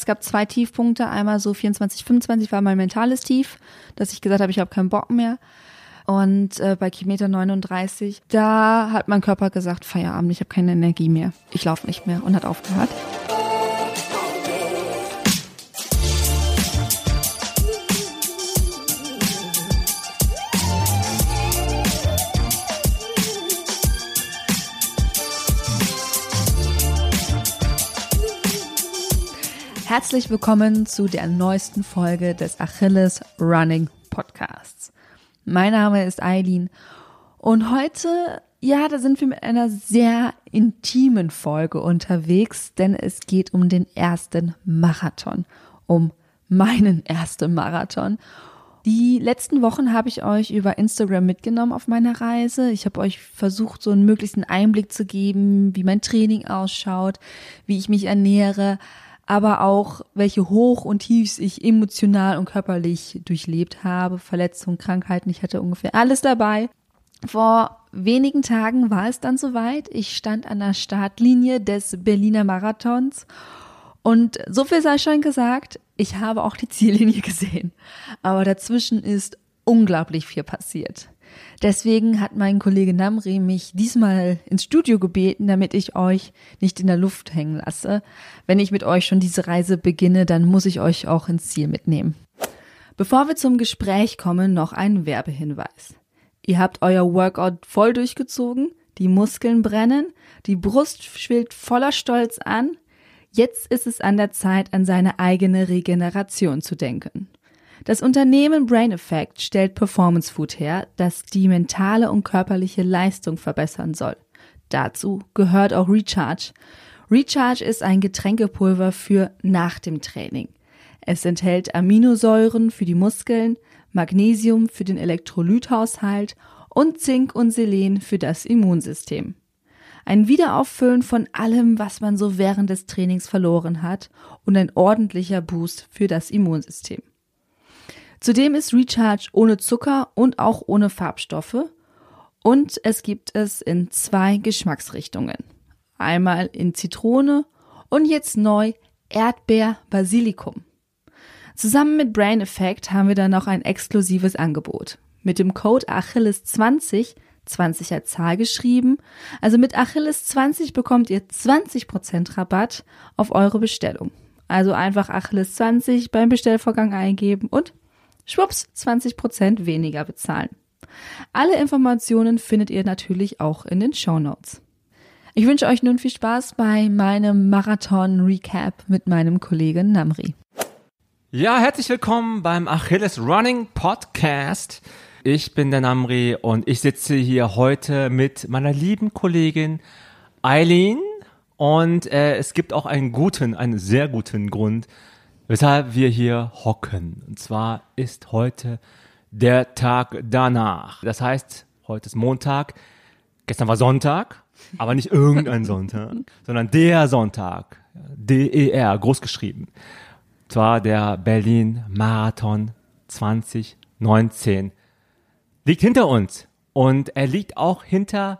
Es gab zwei Tiefpunkte. Einmal so 24, 25 war mein mentales Tief, dass ich gesagt habe, ich habe keinen Bock mehr. Und äh, bei Kilometer 39, da hat mein Körper gesagt, Feierabend, ich habe keine Energie mehr. Ich laufe nicht mehr und hat aufgehört. Herzlich willkommen zu der neuesten Folge des Achilles Running Podcasts. Mein Name ist Eileen und heute, ja, da sind wir mit einer sehr intimen Folge unterwegs, denn es geht um den ersten Marathon, um meinen ersten Marathon. Die letzten Wochen habe ich euch über Instagram mitgenommen auf meiner Reise. Ich habe euch versucht, so einen möglichsten Einblick zu geben, wie mein Training ausschaut, wie ich mich ernähre, aber auch welche Hoch- und Tiefs ich emotional und körperlich durchlebt habe, Verletzungen, Krankheiten, ich hatte ungefähr alles dabei. Vor wenigen Tagen war es dann soweit. Ich stand an der Startlinie des Berliner Marathons und so viel sei schon gesagt, ich habe auch die Ziellinie gesehen. Aber dazwischen ist unglaublich viel passiert. Deswegen hat mein Kollege Namri mich diesmal ins Studio gebeten, damit ich euch nicht in der Luft hängen lasse. Wenn ich mit euch schon diese Reise beginne, dann muss ich euch auch ins Ziel mitnehmen. Bevor wir zum Gespräch kommen, noch ein Werbehinweis. Ihr habt euer Workout voll durchgezogen, die Muskeln brennen, die Brust schwillt voller Stolz an. Jetzt ist es an der Zeit, an seine eigene Regeneration zu denken. Das Unternehmen Brain Effect stellt Performance Food her, das die mentale und körperliche Leistung verbessern soll. Dazu gehört auch Recharge. Recharge ist ein Getränkepulver für nach dem Training. Es enthält Aminosäuren für die Muskeln, Magnesium für den Elektrolythaushalt und Zink und Selen für das Immunsystem. Ein Wiederauffüllen von allem, was man so während des Trainings verloren hat und ein ordentlicher Boost für das Immunsystem. Zudem ist Recharge ohne Zucker und auch ohne Farbstoffe. Und es gibt es in zwei Geschmacksrichtungen. Einmal in Zitrone und jetzt neu Erdbeer Basilikum. Zusammen mit Brain Effect haben wir dann noch ein exklusives Angebot. Mit dem Code Achilles20, 20 als Zahl geschrieben, also mit Achilles20 bekommt ihr 20% Rabatt auf eure Bestellung. Also einfach Achilles20 beim Bestellvorgang eingeben und schwupps 20 Prozent weniger bezahlen. Alle Informationen findet ihr natürlich auch in den Show Notes. Ich wünsche euch nun viel Spaß bei meinem Marathon-Recap mit meinem Kollegen Namri. Ja, herzlich willkommen beim Achilles Running Podcast. Ich bin der Namri und ich sitze hier heute mit meiner lieben Kollegin Eileen und äh, es gibt auch einen guten, einen sehr guten Grund, weshalb wir hier hocken. Und zwar ist heute der Tag danach. Das heißt, heute ist Montag, gestern war Sonntag, aber nicht irgendein Sonntag, sondern der Sonntag. D-E-R, groß geschrieben. Und zwar der Berlin Marathon 2019. Liegt hinter uns. Und er liegt auch hinter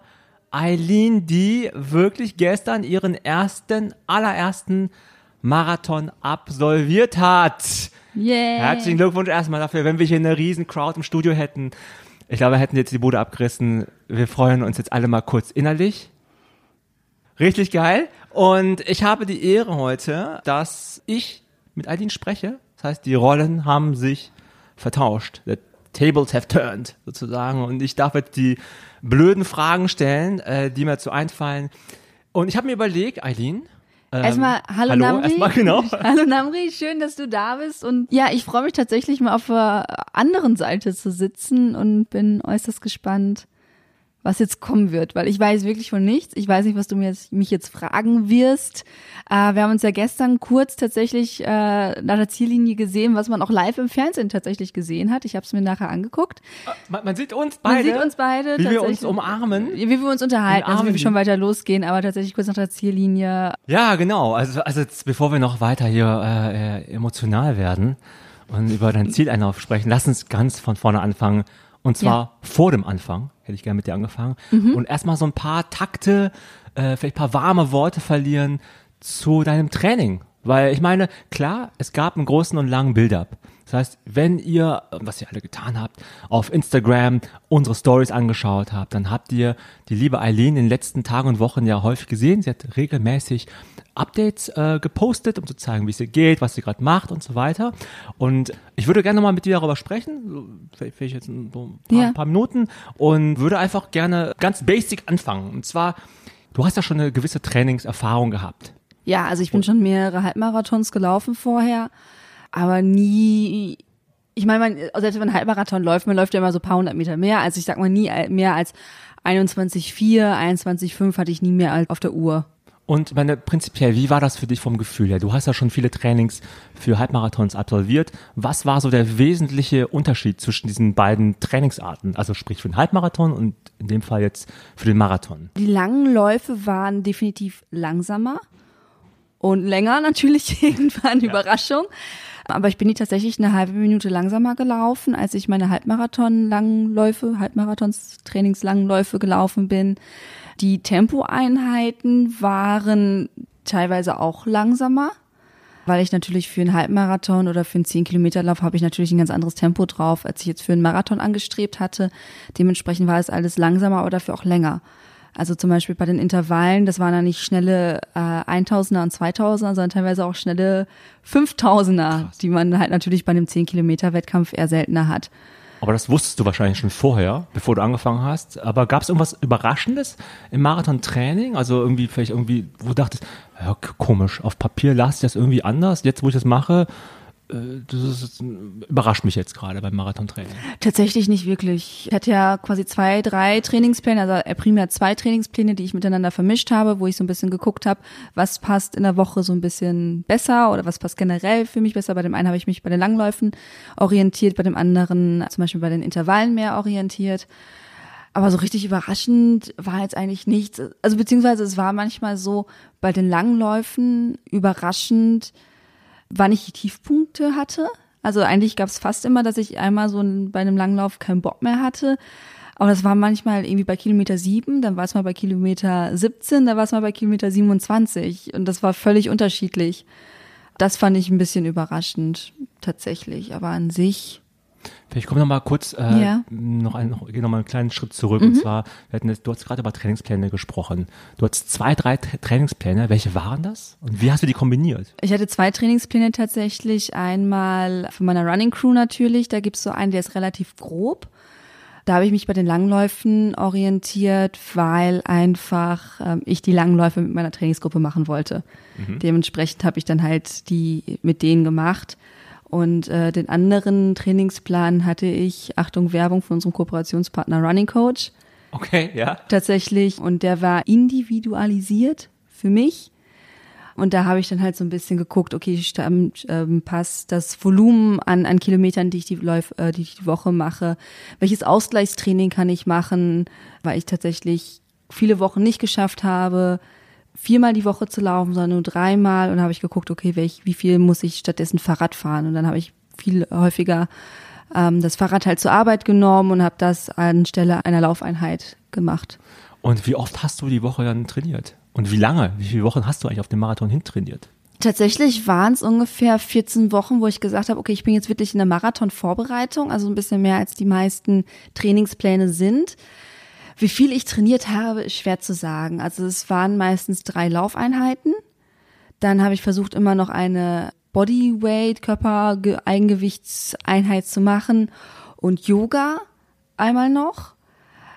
Eileen, die wirklich gestern ihren ersten, allerersten Marathon absolviert hat. Yeah. Herzlichen Glückwunsch erstmal dafür, wenn wir hier eine riesen Crowd im Studio hätten. Ich glaube, wir hätten jetzt die Bude abgerissen. Wir freuen uns jetzt alle mal kurz innerlich. Richtig geil. Und ich habe die Ehre heute, dass ich mit Eileen spreche. Das heißt, die Rollen haben sich vertauscht. The tables have turned, sozusagen. Und ich darf jetzt die blöden Fragen stellen, äh, die mir zu einfallen. Und ich habe mir überlegt, Eileen, ähm, erstmal, hallo, hallo Namri. Erstmal, genau. Hallo Namri, schön, dass du da bist. Und ja, ich freue mich tatsächlich mal auf der anderen Seite zu sitzen und bin äußerst gespannt, was jetzt kommen wird, weil ich weiß wirklich von nichts. Ich weiß nicht, was du mir jetzt, mich jetzt fragen wirst. Äh, wir haben uns ja gestern kurz tatsächlich äh, nach der Ziellinie gesehen, was man auch live im Fernsehen tatsächlich gesehen hat. Ich habe es mir nachher angeguckt. Äh, man, man, sieht uns beide. Man sieht uns beide. Wie wir uns umarmen. Wie wir uns unterhalten, also wie wir schon weiter losgehen, aber tatsächlich kurz nach der Ziellinie. Ja, genau. Also, also jetzt, bevor wir noch weiter hier äh, emotional werden und über dein Zieleinlauf sprechen, lass uns ganz von vorne anfangen. Und zwar ja. vor dem Anfang, hätte ich gerne mit dir angefangen. Mhm. Und erstmal so ein paar Takte, äh, vielleicht ein paar warme Worte verlieren zu deinem Training Weil ich meine, klar, es gab einen großen und langen Build-up. Das heißt, wenn ihr, was ihr alle getan habt, auf Instagram unsere Stories angeschaut habt, dann habt ihr die liebe Eileen in den letzten Tagen und Wochen ja häufig gesehen. Sie hat regelmäßig Updates äh, gepostet, um zu zeigen, wie es ihr geht, was sie gerade macht und so weiter. Und ich würde gerne mal mit dir darüber sprechen, vielleicht jetzt ein paar, ja. paar Minuten, und würde einfach gerne ganz basic anfangen. Und zwar, du hast ja schon eine gewisse Trainingserfahrung gehabt. Ja, also ich bin schon mehrere Halbmarathons gelaufen vorher, aber nie ich meine, man, selbst wenn man Halbmarathon läuft, man läuft ja immer so ein paar hundert Meter mehr. Also ich sag mal nie mehr als 21,4, 21,5 hatte ich nie mehr auf der Uhr. Und meine, prinzipiell, wie war das für dich vom Gefühl her? Du hast ja schon viele Trainings für Halbmarathons absolviert. Was war so der wesentliche Unterschied zwischen diesen beiden Trainingsarten? Also sprich für den Halbmarathon und in dem Fall jetzt für den Marathon. Die langen Läufe waren definitiv langsamer und länger natürlich irgendwann, ja. Überraschung. Aber ich bin die tatsächlich eine halbe Minute langsamer gelaufen, als ich meine Halbmarathon-Langläufe, Halbmarathons-Trainings-Langläufe gelaufen bin. Die Tempoeinheiten waren teilweise auch langsamer, weil ich natürlich für einen Halbmarathon oder für einen 10 Kilometer Lauf habe ich natürlich ein ganz anderes Tempo drauf, als ich jetzt für einen Marathon angestrebt hatte. Dementsprechend war es alles langsamer, aber dafür auch länger. Also zum Beispiel bei den Intervallen, das waren dann nicht schnelle äh, 1000er und 2000er, sondern teilweise auch schnelle 5000er, Krass. die man halt natürlich bei einem 10 Kilometer Wettkampf eher seltener hat. Aber das wusstest du wahrscheinlich schon vorher, bevor du angefangen hast. Aber gab es irgendwas Überraschendes im Marathon-Training? Also irgendwie, vielleicht irgendwie, wo du dachtest, ja, komisch, auf Papier las ich das irgendwie anders. Jetzt, wo ich das mache, das, ist, überrascht mich jetzt gerade beim Marathontraining. Tatsächlich nicht wirklich. Ich hatte ja quasi zwei, drei Trainingspläne, also äh, primär zwei Trainingspläne, die ich miteinander vermischt habe, wo ich so ein bisschen geguckt habe, was passt in der Woche so ein bisschen besser oder was passt generell für mich besser. Bei dem einen habe ich mich bei den Langläufen orientiert, bei dem anderen zum Beispiel bei den Intervallen mehr orientiert. Aber so richtig überraschend war jetzt eigentlich nichts. Also beziehungsweise es war manchmal so bei den Langläufen überraschend, wann ich die Tiefpunkte hatte. Also eigentlich gab es fast immer, dass ich einmal so bei einem Langlauf keinen Bock mehr hatte. Aber das war manchmal irgendwie bei Kilometer sieben, dann war es mal bei Kilometer 17, dann war es mal bei Kilometer 27 und das war völlig unterschiedlich. Das fand ich ein bisschen überraschend tatsächlich, aber an sich Vielleicht komme noch mal kurz äh, ja. noch, ein, noch, noch mal einen kleinen Schritt zurück. Mhm. Und zwar, wir hatten jetzt, du hast gerade über Trainingspläne gesprochen. Du hattest zwei, drei Trainingspläne. Welche waren das? Und wie hast du die kombiniert? Ich hatte zwei Trainingspläne tatsächlich. Einmal für meine Running Crew natürlich. Da gibt's so einen, der ist relativ grob. Da habe ich mich bei den Langläufen orientiert, weil einfach ähm, ich die Langläufe mit meiner Trainingsgruppe machen wollte. Mhm. Dementsprechend habe ich dann halt die mit denen gemacht. Und äh, den anderen Trainingsplan hatte ich, Achtung, Werbung von unserem Kooperationspartner Running Coach. Okay, ja. Tatsächlich. Und der war individualisiert für mich. Und da habe ich dann halt so ein bisschen geguckt, okay, stammt, ähm, passt das Volumen an, an Kilometern, die ich die, Läuf, äh, die ich die Woche mache. Welches Ausgleichstraining kann ich machen, weil ich tatsächlich viele Wochen nicht geschafft habe, viermal die Woche zu laufen, sondern nur dreimal. Und dann habe ich geguckt, okay, welch, wie viel muss ich stattdessen Fahrrad fahren? Und dann habe ich viel häufiger ähm, das Fahrrad halt zur Arbeit genommen und habe das anstelle einer Laufeinheit gemacht. Und wie oft hast du die Woche dann trainiert? Und wie lange? Wie viele Wochen hast du eigentlich auf dem Marathon hintrainiert? Tatsächlich waren es ungefähr 14 Wochen, wo ich gesagt habe, okay, ich bin jetzt wirklich in der Marathon-Vorbereitung, also ein bisschen mehr als die meisten Trainingspläne sind. Wie viel ich trainiert habe, ist schwer zu sagen. Also es waren meistens drei Laufeinheiten. Dann habe ich versucht, immer noch eine Bodyweight, Körper-Eigengewichtseinheit zu machen und Yoga einmal noch.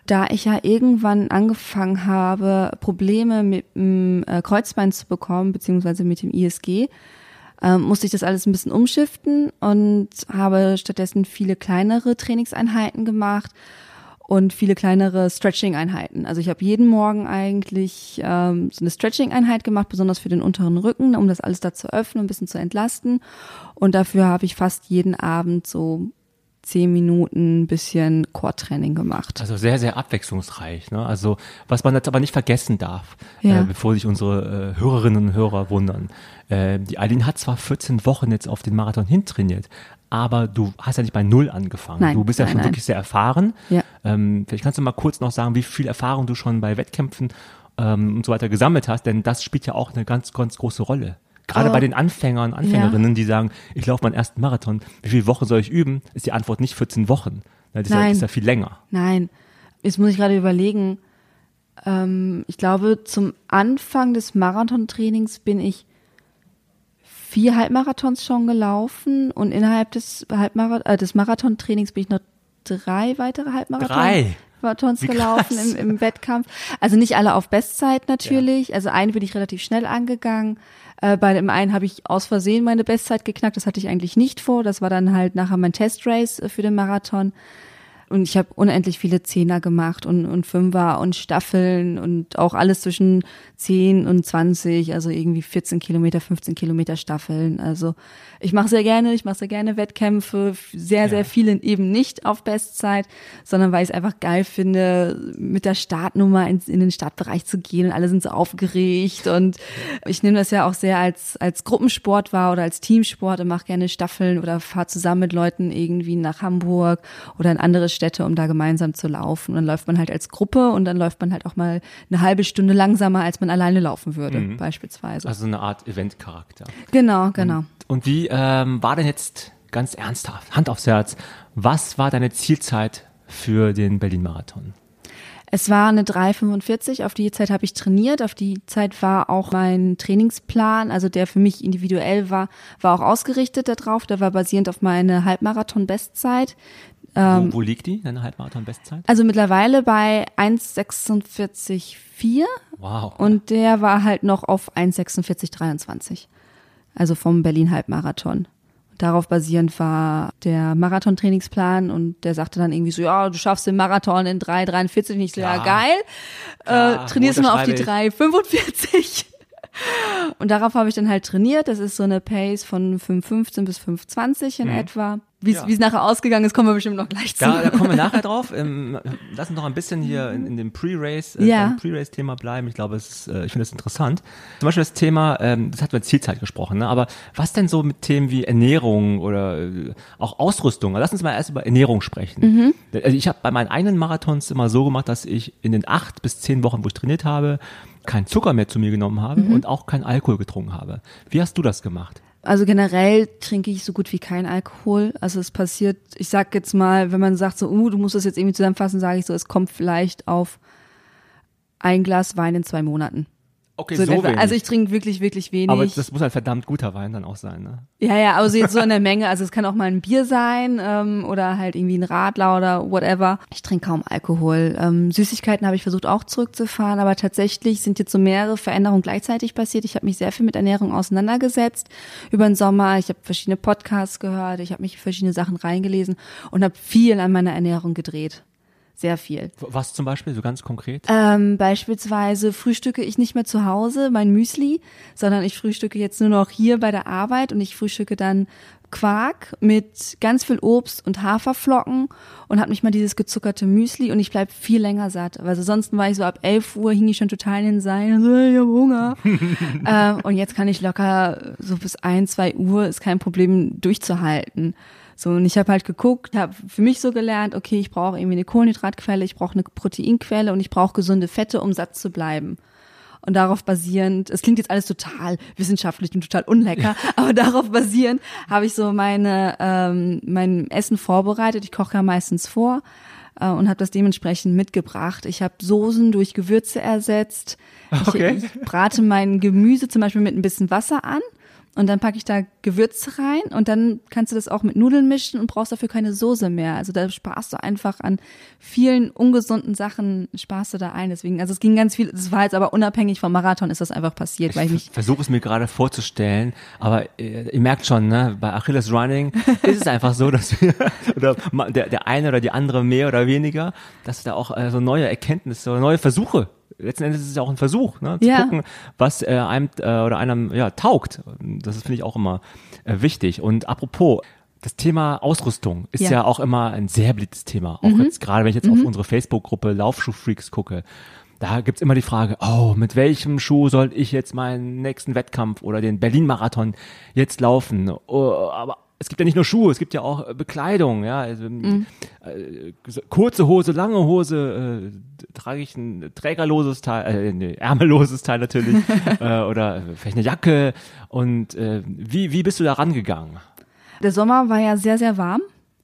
Da ich ja irgendwann angefangen habe, Probleme mit dem äh, Kreuzbein zu bekommen, beziehungsweise mit dem ISG, äh, musste ich das alles ein bisschen umschiften und habe stattdessen viele kleinere Trainingseinheiten gemacht und viele kleinere Stretching-Einheiten. Also ich habe jeden Morgen eigentlich ähm, so eine Stretching-Einheit gemacht, besonders für den unteren Rücken, um das alles da zu öffnen, ein bisschen zu entlasten. Und dafür habe ich fast jeden Abend so zehn Minuten ein bisschen Core-Training gemacht. Also sehr, sehr abwechslungsreich. Ne? Also was man jetzt aber nicht vergessen darf, ja. äh, bevor sich unsere äh, Hörerinnen und Hörer wundern. Äh, die Aline hat zwar 14 Wochen jetzt auf den Marathon hintrainiert, aber du hast ja nicht bei Null angefangen. Nein, du bist ja nein, schon nein. wirklich sehr erfahren. Ja. Ähm, vielleicht kannst du mal kurz noch sagen, wie viel Erfahrung du schon bei Wettkämpfen ähm, und so weiter gesammelt hast, denn das spielt ja auch eine ganz, ganz große Rolle Gerade Oh. bei den Anfängern, Anfängerinnen, die sagen, ich laufe meinen ersten Marathon, wie viele Wochen soll ich üben? Ist die Antwort nicht 14 Wochen. Das ist, ja, ist ja viel länger. Nein, jetzt muss ich gerade überlegen. Ähm, ich glaube, zum Anfang des Marathontrainings bin ich vier Halbmarathons schon gelaufen und innerhalb des, Halbmarath äh, des Marathontrainings bin ich noch drei weitere Halbmarathons Drei? Marathons gelaufen im, im Wettkampf. Also nicht alle auf Bestzeit natürlich. Also einen bin ich relativ schnell angegangen. Äh, bei dem einen habe ich aus Versehen meine Bestzeit geknackt. Das hatte ich eigentlich nicht vor. Das war dann halt nachher mein Testrace äh, für den Marathon. Und ich habe unendlich viele Zehner gemacht und, und Fünfer und Staffeln und auch alles zwischen 10 und 20, also irgendwie 14 Kilometer, 15 Kilometer Staffeln. Also ich mache sehr gerne, ich mache sehr gerne Wettkämpfe, sehr, sehr viele eben nicht auf Bestzeit, sondern weil ich es einfach geil finde, mit der Startnummer in, in den Startbereich zu gehen und alle sind so aufgeregt und ich nehme das ja auch sehr als, als Gruppensport wahr oder als Teamsport und mache gerne Staffeln oder fahre zusammen mit Leuten irgendwie nach Hamburg oder in andere Städte, um da gemeinsam zu laufen. Und dann läuft man halt als Gruppe und dann läuft man halt auch mal eine halbe Stunde langsamer, als man alleine laufen würde, beispielsweise. Also eine Art Eventcharakter. genau, genau. Und wie ähm, war denn jetzt ganz ernsthaft, Hand aufs Herz, was war deine Zielzeit für den Berlin-Marathon? Es war eine 3,45, auf die Zeit habe ich trainiert, auf die Zeit war auch mein Trainingsplan, also der für mich individuell war, war auch ausgerichtet darauf, der war basierend auf meine Halbmarathon-Bestzeit. Wo, wo liegt die, deine Halbmarathon-Bestzeit? Also mittlerweile bei 1,46,4 Wow. und der war halt noch auf 1,46,23. Also vom Berlin-Halbmarathon. Darauf basierend war der Marathon-Trainingsplan und der sagte dann irgendwie so, ja, du schaffst den Marathon in 3,43. Und ich so, ja, geil. Klar, äh, trainierst du mal auf die unterschreibe 3,45. Und darauf habe ich dann halt trainiert. Das ist so eine Pace von 5,15 bis 5,20 in etwa. Wie es Mhm. Ja. wie es nachher ausgegangen ist, kommen wir bestimmt noch gleich zu. Da, da kommen wir nachher drauf. Ähm, lass uns noch ein bisschen hier in, in dem Pre-Race, äh, Ja. Pre-Race-Thema bleiben. Ich glaube, es ist, äh, ich finde es interessant. Zum Beispiel das Thema, ähm, das hatten wir Zielzeit gesprochen, ne? aber was denn so mit Themen wie Ernährung oder äh, auch Ausrüstung? Lass uns mal erst über Ernährung sprechen. Also ich habe bei meinen eigenen Marathons immer so gemacht, dass ich in den acht bis zehn Wochen, wo ich trainiert habe, keinen Zucker mehr zu mir genommen habe und auch keinen Alkohol getrunken habe. Wie hast du das gemacht? Also generell trinke ich so gut wie kein Alkohol. Also es passiert, ich sag jetzt mal, wenn man sagt so, uh, du musst das jetzt irgendwie zusammenfassen, sage ich so, es kommt vielleicht auf ein Glas Wein in zwei Monaten. Okay, So in etwa. Also ich trinke wirklich, wirklich wenig. aber das muss ein verdammt guter Wein dann auch sein, ne? ja, ja, also jetzt so in der Menge. Also es kann auch mal ein Bier sein ähm, oder halt irgendwie ein Radler oder whatever. Ich trinke kaum Alkohol. Ähm, Süßigkeiten habe ich versucht auch zurückzufahren, aber tatsächlich sind jetzt so mehrere Veränderungen gleichzeitig passiert. Ich habe mich sehr viel mit Ernährung auseinandergesetzt über den Sommer. Ich habe verschiedene Podcasts gehört, ich habe mich in verschiedene Sachen reingelesen und habe viel an meiner Ernährung gedreht. Sehr viel. Was zum Beispiel, so ganz konkret? Ähm, beispielsweise frühstücke ich nicht mehr zu Hause mein Müsli, sondern ich frühstücke jetzt nur noch hier bei der Arbeit und ich frühstücke dann Quark mit ganz viel Obst und Haferflocken und habe nicht mal dieses gezuckerte Müsli und ich bleib viel länger satt. Also sonst war ich so ab 11 Uhr, hing ich schon total in den Seilen, so, ich hab Hunger. ähm, und jetzt kann ich locker so bis 1, 2 Uhr, ist kein Problem durchzuhalten. So, und ich habe halt geguckt, habe für mich so gelernt, okay, ich brauche irgendwie eine Kohlenhydratquelle, ich brauche eine Proteinquelle und ich brauche gesunde Fette, um satt zu bleiben. Und darauf basierend, es klingt jetzt alles total wissenschaftlich und total unlecker, aber darauf basierend habe ich so meine ähm, mein Essen vorbereitet. Ich koche ja meistens vor äh, und habe das dementsprechend mitgebracht. Ich habe Soßen durch Gewürze ersetzt. Okay. Ich, ich brate mein Gemüse zum Beispiel mit ein bisschen Wasser an. Und dann packe ich da Gewürze rein und dann kannst du das auch mit Nudeln mischen und brauchst dafür keine Soße mehr. Also da sparst du einfach an vielen ungesunden Sachen, sparst du da ein. Deswegen, also es ging ganz viel, das war jetzt aber unabhängig vom Marathon ist das einfach passiert, weil ich mich versuche es mir gerade vorzustellen, aber äh, ihr merkt schon, ne, bei Achilles Running ist es einfach so, dass wir, oder der, der eine oder die andere mehr oder weniger, dass da auch äh, so neue Erkenntnisse, so neue Versuche, letzten Endes ist es ja auch ein Versuch, ne, zu Ja. gucken, was äh, einem äh, oder einem ja taugt. Das finde ich auch immer äh, wichtig. Und apropos, das Thema Ausrüstung ist ja, Ja. Mhm. auch immer ein sehr beliebtes Thema. Auch jetzt gerade, wenn ich jetzt auf unsere Facebook-Gruppe Laufschuhfreaks gucke. Da gibt's immer die Frage, oh, mit welchem Schuh soll ich jetzt meinen nächsten Wettkampf oder den Berlin-Marathon jetzt laufen? Oh, aber es gibt ja nicht nur Schuhe, es gibt ja auch äh, Bekleidung, ja. Also, mhm. äh, kurze Hose, lange Hose, äh, trage ich ein trägerloses Teil, äh, nee, ärmelloses Teil natürlich, äh, oder vielleicht eine Jacke. Und äh, wie, wie bist du da rangegangen? Der Sommer war ja sehr, sehr warm.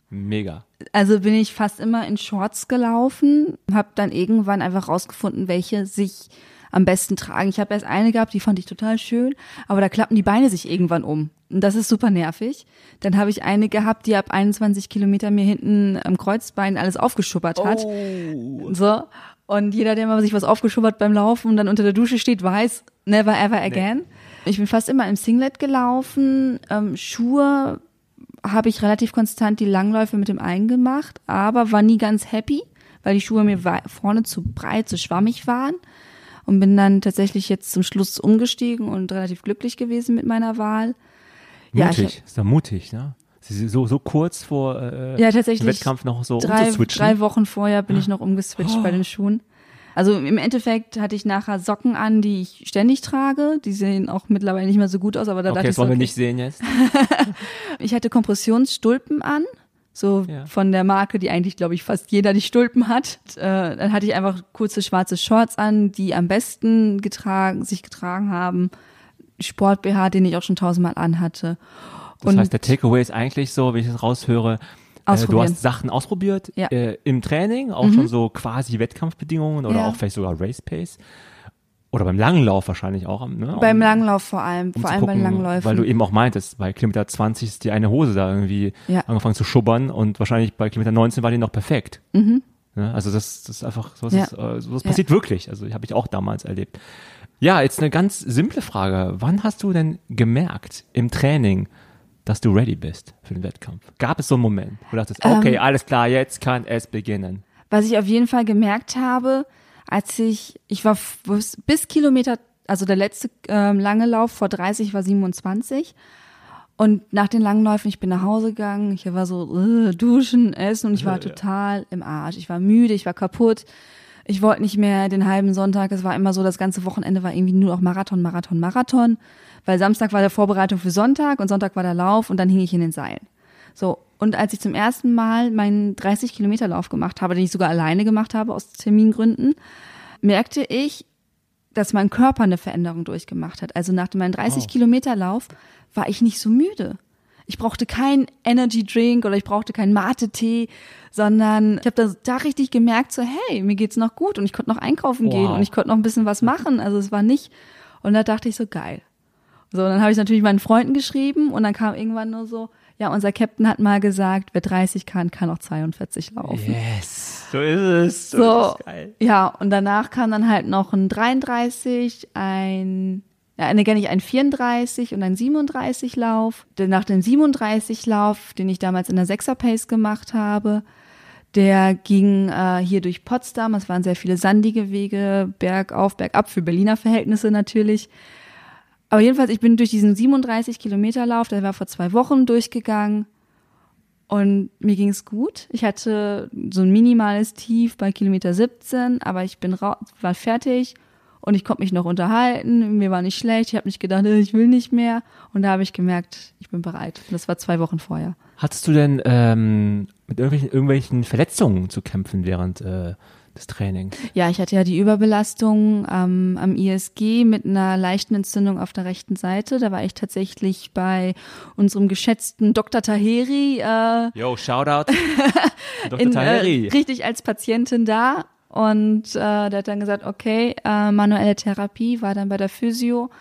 Mega. Also bin ich fast immer in Shorts gelaufen, habe dann irgendwann einfach rausgefunden, welche sich am besten tragen. Ich habe erst eine gehabt, die fand ich total schön, aber da klappen die Beine sich irgendwann um. Und das ist super nervig. Dann habe ich eine gehabt, die ab 21 Kilometer mir hinten am Kreuzbein alles aufgeschubbert hat. Oh. So. Und jeder, der mal sich was aufgeschubbert beim Laufen und dann unter der Dusche steht, weiß, never ever again. Nee. Ich bin fast immer im Singlet gelaufen. Ähm, Schuhe habe ich relativ konstant die Langläufe mit dem einen gemacht, aber war nie ganz happy, weil die Schuhe mir vorne zu breit, zu schwammig waren und bin dann tatsächlich jetzt zum Schluss umgestiegen und relativ glücklich gewesen mit meiner Wahl. Mutig, ja, ist doch mutig, ne? So, so kurz vor äh, ja, tatsächlich Wettkampf noch so drei, umzuswitchen. Drei Wochen vorher bin ich noch umgeswitcht oh. bei den Schuhen. Also im Endeffekt hatte ich nachher Socken an, die ich ständig trage. Die sehen auch mittlerweile nicht mehr so gut aus, aber da okay, dachte das ich wollen so, okay. wir nicht sehen jetzt. ich hatte Kompressionsstulpen an so ja. von der Marke, die eigentlich, glaube ich, fast jeder die Stulpen hat. Äh, dann hatte ich einfach kurze schwarze Shorts an, die am besten getragen, sich getragen haben. Sport BH, den ich auch schon tausendmal anhatte. Das heißt, der Takeaway ist eigentlich so, wenn ich das raushöre, äh, du hast Sachen ausprobiert ja. äh, im Training, auch mhm. schon so quasi Wettkampfbedingungen oder ja. auch vielleicht sogar Race Pace. Oder beim Langlauf wahrscheinlich auch. Ne? Beim um, Langlauf vor allem, um vor allem gucken, beim Langläufen. Weil du eben auch meintest, bei Kilometer 20 ist die eine Hose da irgendwie ja. angefangen zu schubbern und wahrscheinlich bei Kilometer 19 war die noch perfekt. Mhm. Ja, also das, das ist einfach, sowas, ja. ist, äh, sowas passiert wirklich. Also habe ich auch damals erlebt. Ja, jetzt eine ganz simple Frage. Wann hast du denn gemerkt im Training, dass du ready bist für den Wettkampf? Gab es so einen Moment, wo du dachtest, okay, ähm, alles klar, jetzt kann es beginnen? Was ich auf jeden Fall gemerkt habe, als ich, ich war bis, bis Kilometer, also der letzte ähm, lange Lauf vor 30 war 27. Und nach den langen Läufen, ich bin nach Hause gegangen, ich war so äh, duschen, essen und ich war ja, total ja. im Arsch. Ich war müde, ich war kaputt. Ich wollte nicht mehr den halben Sonntag. Es war immer so, das ganze Wochenende war irgendwie nur noch Marathon, Marathon, Marathon. Weil Samstag war der Vorbereitung für Sonntag und Sonntag war der Lauf und dann hing ich in den Seilen. So. Und als ich zum ersten Mal meinen 30 Kilometer Lauf gemacht habe, den ich sogar alleine gemacht habe aus Termingründen, merkte ich, dass mein Körper eine Veränderung durchgemacht hat. Also nach meinem 30 oh. Kilometer Lauf war ich nicht so müde. Ich brauchte keinen Energy Drink oder ich brauchte keinen Mate-Tee, sondern ich habe da, da richtig gemerkt, so hey, mir geht's noch gut und ich konnte noch einkaufen wow. gehen und ich konnte noch ein bisschen was machen. Also es war nicht. Und da dachte ich so geil. So, und dann habe ich natürlich meinen Freunden geschrieben und dann kam irgendwann nur so, ja, unser Captain hat mal gesagt, wer 30 kann, kann auch 42 laufen. Yes, so ist es. So, so ist es geil. Ja, und danach kam dann halt noch ein 33, ein ja, ne, gar nicht ein 34 und ein 37 Lauf. Denn nach dem 37 Lauf, den ich damals in der 6er Pace gemacht habe, der ging äh, hier durch Potsdam. Es waren sehr viele sandige Wege, bergauf, bergab, für Berliner Verhältnisse natürlich. Aber jedenfalls, ich bin durch diesen 37 Kilometer Lauf, der war vor zwei Wochen durchgegangen und mir ging es gut. Ich hatte so ein minimales Tief bei Kilometer 17, aber ich bin war fertig und ich konnte mich noch unterhalten. Mir war nicht schlecht. Ich habe nicht gedacht, ich will nicht mehr. Und da habe ich gemerkt, ich bin bereit. Das war zwei Wochen vorher. Hattest du denn ähm, mit irgendwelchen, irgendwelchen Verletzungen zu kämpfen während äh, des Trainings? Ja, ich hatte ja die Überbelastung ähm, am ISG mit einer leichten Entzündung auf der rechten Seite. Da war ich tatsächlich bei unserem geschätzten Dr. Taheri. Äh, Yo, Shoutout. Dr. In, Taheri. Äh, richtig als Patientin da. Und äh, der hat dann gesagt, okay, äh, manuelle Therapie, war dann bei der Physio,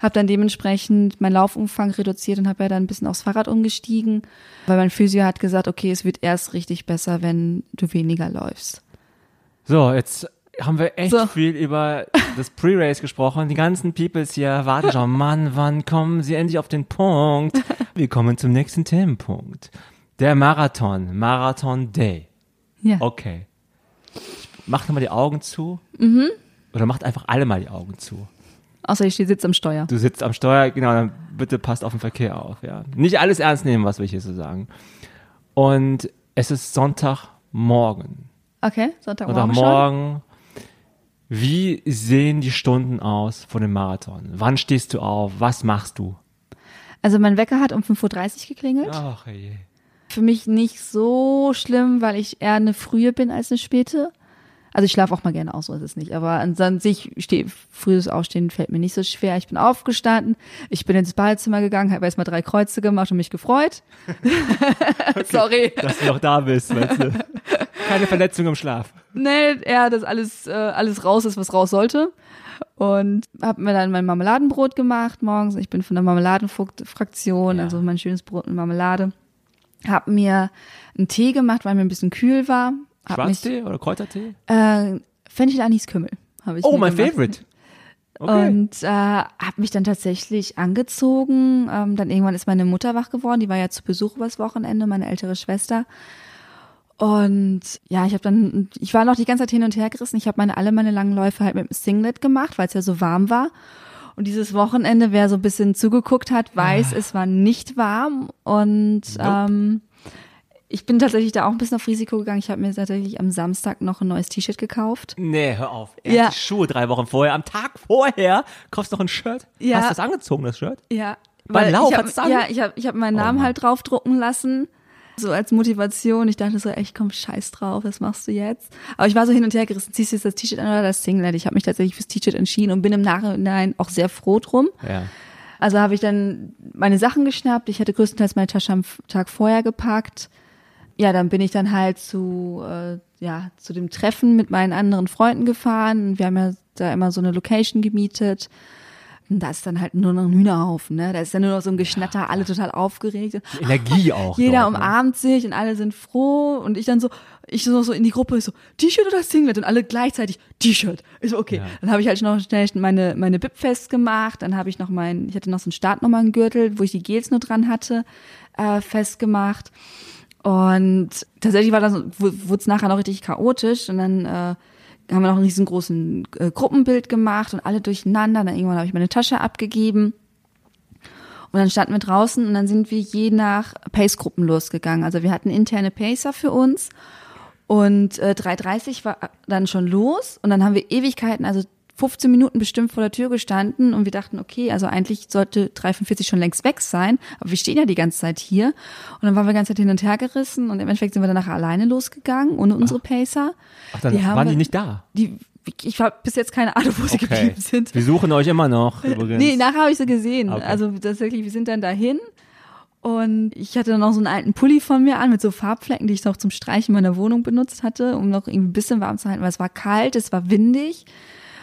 habe dann dementsprechend meinen Laufumfang reduziert und habe ja dann ein bisschen aufs Fahrrad umgestiegen, weil mein Physio hat gesagt, okay, es wird erst richtig besser, wenn du weniger läufst. So, jetzt haben wir echt so. viel über das Pre-Race gesprochen. Die ganzen Peoples hier warten schon, Mann, wann kommen sie endlich auf den Punkt? Wir kommen zum nächsten Themenpunkt. Der Marathon, Marathon Day. Ja. Okay. Macht nochmal die Augen zu. Mhm. Oder macht einfach alle mal die Augen zu. Außer ich sitze am Steuer. Du sitzt am Steuer, genau, dann bitte passt auf den Verkehr auf, ja. Nicht alles ernst nehmen, was wir hier so sagen. Und es ist Sonntagmorgen. Okay, Sonntagmorgen. Sonntagmorgen. Wie sehen die Stunden aus vor dem Marathon? Wann stehst du auf? Was machst du? Also mein Wecker hat um 5.30 Uhr geklingelt. Ach je. Für mich nicht so schlimm, weil ich eher eine frühe bin als eine späte. Also ich schlafe auch mal gerne aus, so ist es nicht. Aber an sich stehe frühes Aufstehen fällt mir nicht so schwer. Ich bin aufgestanden, ich bin ins Badezimmer gegangen, habe erstmal drei Kreuze gemacht und mich gefreut. Okay, Sorry. Dass du noch da bist, weißt du. Keine Verletzung im Schlaf. Nee, ja, dass alles, äh, alles raus ist, was raus sollte. Und habe mir dann mein Marmeladenbrot gemacht morgens. Ich bin von der Marmeladenfraktion, ja. also mein schönes Brot mit Marmelade. Hab mir einen Tee gemacht, weil mir ein bisschen kühl war. Schwarztee oder Kräutertee? Äh, Fenchel Anis Kümmel habe ich. Oh, mein gemacht. Favorite. Okay. Und äh, habe mich dann tatsächlich angezogen. Ähm, dann irgendwann ist meine Mutter wach geworden. Die war ja zu Besuch übers Wochenende, meine ältere Schwester. Und ja, ich habe dann, ich war noch die ganze Zeit hin und her gerissen. Ich habe meine alle meine langen Läufe halt mit dem Singlet gemacht, weil es ja so warm war. Und dieses Wochenende, wer so ein bisschen zugeguckt hat, weiß, ah. es war nicht warm. Und nope. ähm, ich bin tatsächlich da auch ein bisschen auf Risiko gegangen. Ich habe mir tatsächlich am Samstag noch ein neues T-Shirt gekauft. Nee, hör auf. Erst ja. die Schuhe drei Wochen vorher. Am Tag vorher kaufst du noch ein Shirt. Ja. Hast du das angezogen, das Shirt? Ja. Beim Lauf ich hab, Ja, ich habe ich hab meinen oh Namen oh halt draufdrucken lassen. So als Motivation. Ich dachte so, echt, komm, scheiß drauf, was machst du jetzt? Aber ich war so hin und her gerissen. Ziehst du jetzt das T-Shirt an oder das Singlet? Ich habe mich tatsächlich fürs T-Shirt entschieden und bin im Nachhinein auch sehr froh drum. Ja. Also habe ich dann meine Sachen geschnappt. Ich hatte größtenteils meine Tasche am Tag vorher gepackt ja, dann bin ich dann halt zu, äh, ja, zu dem Treffen mit meinen anderen Freunden gefahren. Wir haben ja da immer so eine Location gemietet. Und da ist dann halt nur noch ein Hühnerhaufen, ne? Da ist ja nur noch so ein Geschnatter, alle total aufgeregt. Energie auch. Jeder dort, ne? umarmt sich und alle sind froh. Und ich dann so, ich so, so in die Gruppe so, T-Shirt oder Singlet? Und alle gleichzeitig, T-Shirt. Ich so, okay. Ja. Dann habe ich halt noch schnell meine, meine Bib festgemacht. Dann habe ich noch mein, ich hatte noch so einen Startnummern-Gürtel, wo ich die Gels nur dran hatte, äh, festgemacht. Und tatsächlich war das, wurde es nachher noch richtig chaotisch und dann äh, haben wir noch einen riesengroßen äh, Gruppenbild gemacht und alle durcheinander. Dann irgendwann habe ich meine Tasche abgegeben. Und dann standen wir draußen und dann sind wir je nach Pace-Gruppen losgegangen. Also wir hatten interne Pacer für uns und äh, 3.30 war dann schon los und dann haben wir Ewigkeiten, also 15 Minuten bestimmt vor der Tür gestanden und wir dachten, okay, also eigentlich sollte 345 schon längst weg sein, aber wir stehen ja die ganze Zeit hier. Und dann waren wir die ganze Zeit hin und her gerissen und im Endeffekt sind wir danach alleine losgegangen, ohne unsere Pacer. Ach, dann die waren die nicht da? Die, ich habe bis jetzt keine Ahnung, wo okay. sie geblieben sind. Wir suchen euch immer noch. Übrigens. Nee, nachher habe ich sie gesehen. Okay. Also tatsächlich, wir sind dann dahin. Und ich hatte dann noch so einen alten Pulli von mir an mit so Farbflecken, die ich noch zum Streichen meiner Wohnung benutzt hatte, um noch irgendwie ein bisschen warm zu halten, weil es war kalt, es war windig.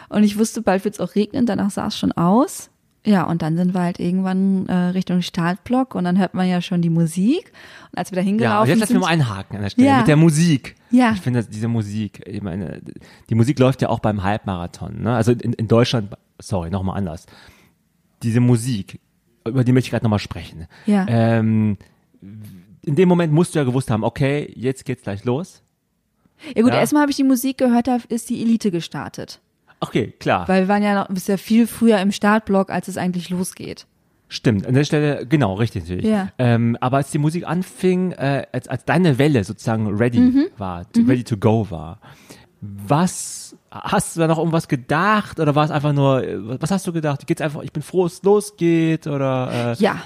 Und ich wusste, bald wird es auch regnen, danach sah es schon aus. Ja, und dann sind wir halt irgendwann äh, Richtung Startblock und dann hört man ja schon die Musik. Und als wir da hingelaufen sind. Ja, jetzt lassen wir mal einhaken an der Stelle ja. mit der Musik. Ja. Ich finde, diese Musik, ich meine, die Musik läuft ja auch beim Halbmarathon. Ne? Also in, in Deutschland, sorry, nochmal anders. Diese Musik, über die möchte ich gerade nochmal sprechen. Ja. Ähm, in dem Moment musst du ja gewusst haben, okay, jetzt geht's gleich los. Ja gut, ja. erstmal habe ich die Musik gehört, da ist die Elite gestartet. Okay, klar. Weil wir waren ja noch bist ja viel früher im Startblock, als es eigentlich losgeht. Stimmt, an der Stelle, genau, richtig natürlich. Ja. Ähm, aber als die Musik anfing, äh, als, als deine Welle sozusagen ready mhm. war, to, mhm. ready to go war, was hast du da noch irgendwas gedacht oder war es einfach nur, was hast du gedacht? Geht's einfach, ich bin froh, es losgeht oder? Äh, ja.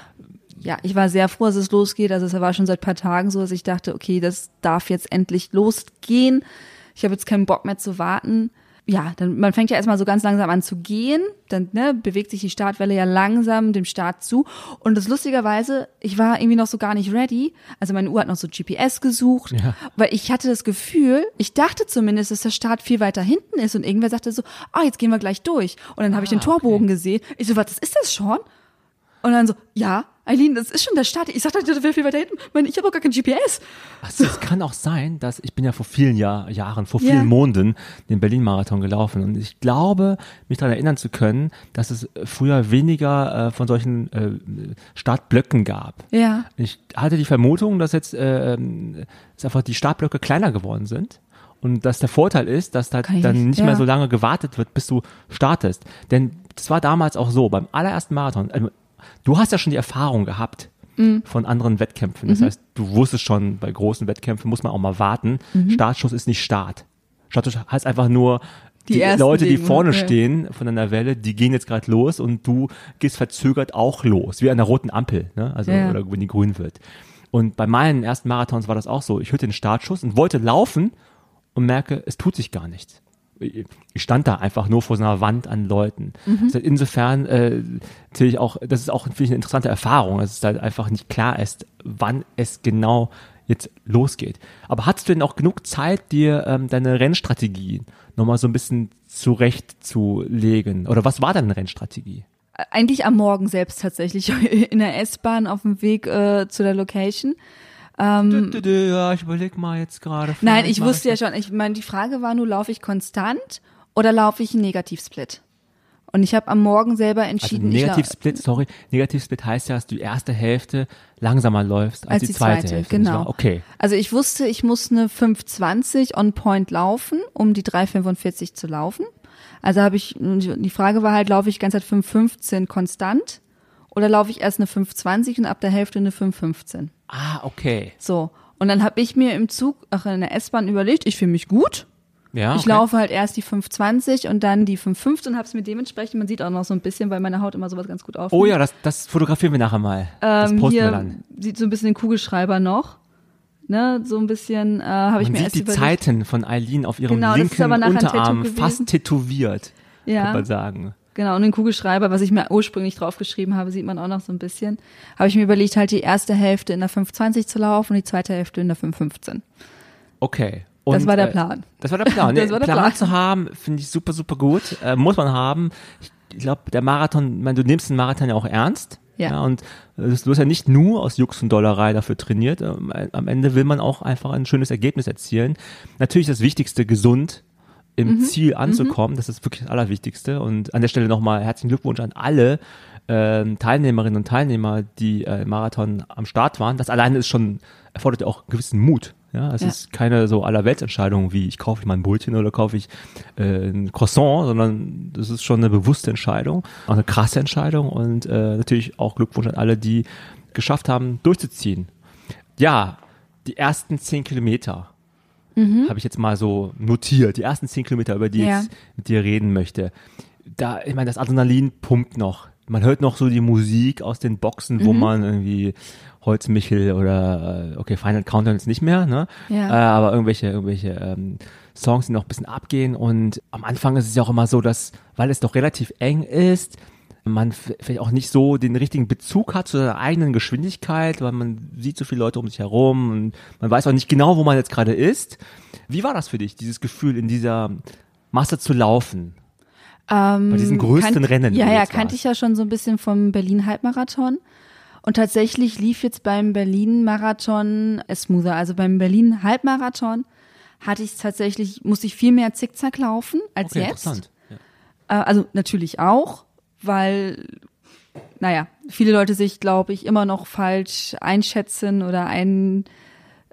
Ja, ich war sehr froh, dass es losgeht. Also es war schon seit paar Tagen so, dass ich dachte, okay, das darf jetzt endlich losgehen. Ich habe jetzt keinen Bock mehr zu warten ja, dann man fängt ja erstmal so ganz langsam an zu gehen, dann ne, bewegt sich die Startwelle ja langsam dem Start zu. Und das lustigerweise, ich war irgendwie noch so gar nicht ready. Also meine Uhr hat noch so GPS gesucht, ja. weil ich hatte das Gefühl, ich dachte zumindest, dass der Start viel weiter hinten ist und irgendwer sagte so, ah, jetzt gehen wir gleich durch. Und dann habe ich den ah, Torbogen okay. gesehen. Ich so, was, das ist das schon? Und dann so, ja, Eileen, das ist schon der Start. Ich sagte, der wäre viel weiter hinten. Ich, ich habe auch gar kein GPS. Also es kann auch sein, dass ich bin ja vor vielen Jahr, Jahren, vor vielen yeah. Monden den Berlin-Marathon gelaufen und ich glaube, mich daran erinnern zu können, dass es früher weniger äh, von solchen äh, Startblöcken gab. Ja. Ich hatte die Vermutung, dass jetzt äh, ähm, dass einfach die Startblöcke kleiner geworden sind. Und dass der Vorteil ist, dass da dann nicht, nicht ja. mehr so lange gewartet wird, bis du startest. Denn das war damals auch so, beim allerersten Marathon, also Du hast ja schon die Erfahrung gehabt mhm. von anderen Wettkämpfen. Das mhm. heißt, du wusstest schon, bei großen Wettkämpfen muss man auch mal warten. Mhm. Startschuss ist nicht Start. Startschuss heißt einfach nur, die, ersten Leute, die vorne ja. stehen von einer Welle, die gehen jetzt gerade los und du gehst verzögert auch los, wie an der roten Ampel, ne? Also Ja. oder wenn die grün wird. Und bei meinen ersten Marathons war das auch so. Ich hörte den Startschuss und wollte laufen und merke, es tut sich gar nichts. Ich stand da einfach nur vor so einer Wand an Leuten. Mhm. Also insofern äh, natürlich auch, das ist auch finde ich eine interessante Erfahrung, dass es halt einfach nicht klar ist, wann es genau jetzt losgeht. Aber hattest du denn auch genug Zeit, dir ähm, deine Rennstrategie nochmal so ein bisschen zurechtzulegen? Oder was war deine Rennstrategie? Eigentlich am Morgen selbst tatsächlich in der S-Bahn auf dem Weg äh, zu der Location. Dü, dü, dü, Ja, ich überleg mal jetzt gerade. Ähm, Nein, ich wusste ja schon, ich meine, die Frage war nur, laufe ich konstant oder laufe ich einen Negativsplit? Und ich habe am Morgen selber Also entschieden, ich lau- Negativsplit, sorry, Negativsplit heißt ja, dass du die erste Hälfte langsamer läufst als, als die zweite, Hälfte. nicht genau. Okay. Also ich wusste, ich muss eine 520 on point laufen, um die 345 zu laufen. Also habe ich, die Frage war halt, laufe ich die ganze Zeit 515 konstant oder laufe ich erst eine 520 und ab der Hälfte eine 515? Ah, okay. So. Und dann habe ich mir im Zug, ach in der S-Bahn überlegt, ich fühle mich gut. Ja, Ich okay. laufe halt erst die 520 und dann die 515 und habe es mir dementsprechend, man sieht auch noch so ein bisschen, weil meine Haut immer sowas ganz gut auf. Oh ja, das, das fotografieren wir nachher mal. das ähm, posten wir dann. sieht so ein bisschen den Kugelschreiber noch. Ne, so ein bisschen äh, habe ich mir sieht erst die überlegt. Zeiten von Eileen auf ihrem Genau, das ist linken aber nachher ein Unterarm fast tätowiert, kann Ja, man sagen. Genau. Und den Kugelschreiber, was ich mir ursprünglich draufgeschrieben habe, sieht man auch noch so ein bisschen. Habe ich mir überlegt, halt die erste Hälfte in der 520 zu laufen und die zweite Hälfte in der 515. Okay. Das Und, war der äh, Plan. Das war der Plan. Das war der Plan, Plan. zu haben, finde ich super, super gut. Äh, muss man haben. Ich glaube, der Marathon, meine, du nimmst den Marathon ja auch ernst. Ja. und äh, du hast ja nicht nur aus Jux und Dollerei dafür trainiert. Ähm, Am Ende will man auch einfach ein schönes Ergebnis erzielen. Natürlich ist das Wichtigste, gesund im Mhm. Ziel anzukommen. Das ist wirklich das Allerwichtigste. Und an der Stelle nochmal herzlichen Glückwunsch an alle ähm, Teilnehmerinnen und Teilnehmer, die äh, im Marathon am Start waren. Das alleine ist schon, erfordert ja auch gewissen Mut. Ja, es Ja. ist keine so Allerweltsentscheidung wie ich kaufe ich mal ein Brötchen oder kaufe ich äh, ein Croissant, sondern das ist schon eine bewusste Entscheidung, auch eine krasse Entscheidung und äh, natürlich auch Glückwunsch an alle, die geschafft haben, durchzuziehen. Ja, die ersten zehn Kilometer habe ich jetzt mal so notiert, die ersten zehn Kilometer, über die ich Ja. mit dir reden möchte. Da, ich meine, das Adrenalin pumpt noch. Man hört noch so die Musik aus den Boxen, wo man irgendwie Holzmichel oder äh, okay, Final Countdown jetzt nicht mehr, ne? Ja. Äh, aber irgendwelche, irgendwelche ähm, Songs, die noch ein bisschen abgehen. Und am Anfang ist es ja auch immer so, dass, weil es doch relativ eng ist, man vielleicht auch nicht so den richtigen Bezug hat zu seiner eigenen Geschwindigkeit, weil man sieht so viele Leute um sich herum und man weiß auch nicht genau, wo man jetzt gerade ist. Wie war das für dich, dieses Gefühl, in dieser Masse zu laufen? Ähm, Bei diesen größten kannt- Rennen, Ja, ja, kannte ich ja schon so ein bisschen vom Berlin-Halbmarathon. Und tatsächlich lief jetzt beim Berlin-Marathon es smoother. Also beim Berlin-Halbmarathon hatte ich tatsächlich, musste ich viel mehr Zickzack laufen als Okay, jetzt. interessant. Ja. Äh, also natürlich auch, weil, naja, viele Leute sich, glaube ich, immer noch falsch einschätzen oder ein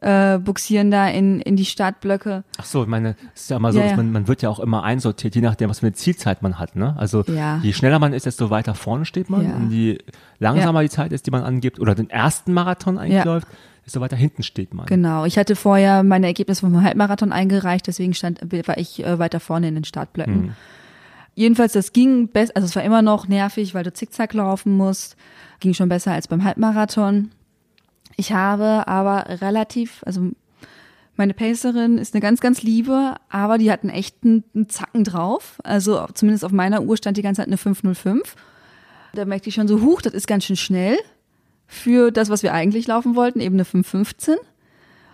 äh, buxieren da in, in die Startblöcke. Ach so, ich meine, es ist ja immer so, Ja, dass ja. man, man wird ja auch immer einsortiert, je nachdem, was für eine Zielzeit man hat, ne? Also, Ja. je schneller man ist, desto weiter vorne steht man und je langsamer die Zeit ist, die man angibt oder den ersten Marathon eigentlich läuft, desto weiter hinten steht man. Genau. Ich hatte vorher meine Ergebnisse vom Halbmarathon eingereicht, deswegen stand, war ich äh, weiter vorne in den Startblöcken. Jedenfalls, das ging besser, also es war immer noch nervig, weil du zickzack laufen musst. Ging schon besser als beim Halbmarathon. Ich habe aber relativ, also meine Pacerin ist eine ganz, ganz liebe, aber die hat einen echten einen Zacken drauf. Also zumindest auf meiner Uhr stand die ganze Zeit eine 505. Da merkte ich schon so, huch, das ist ganz schön schnell für das, was wir eigentlich laufen wollten, eben eine 515.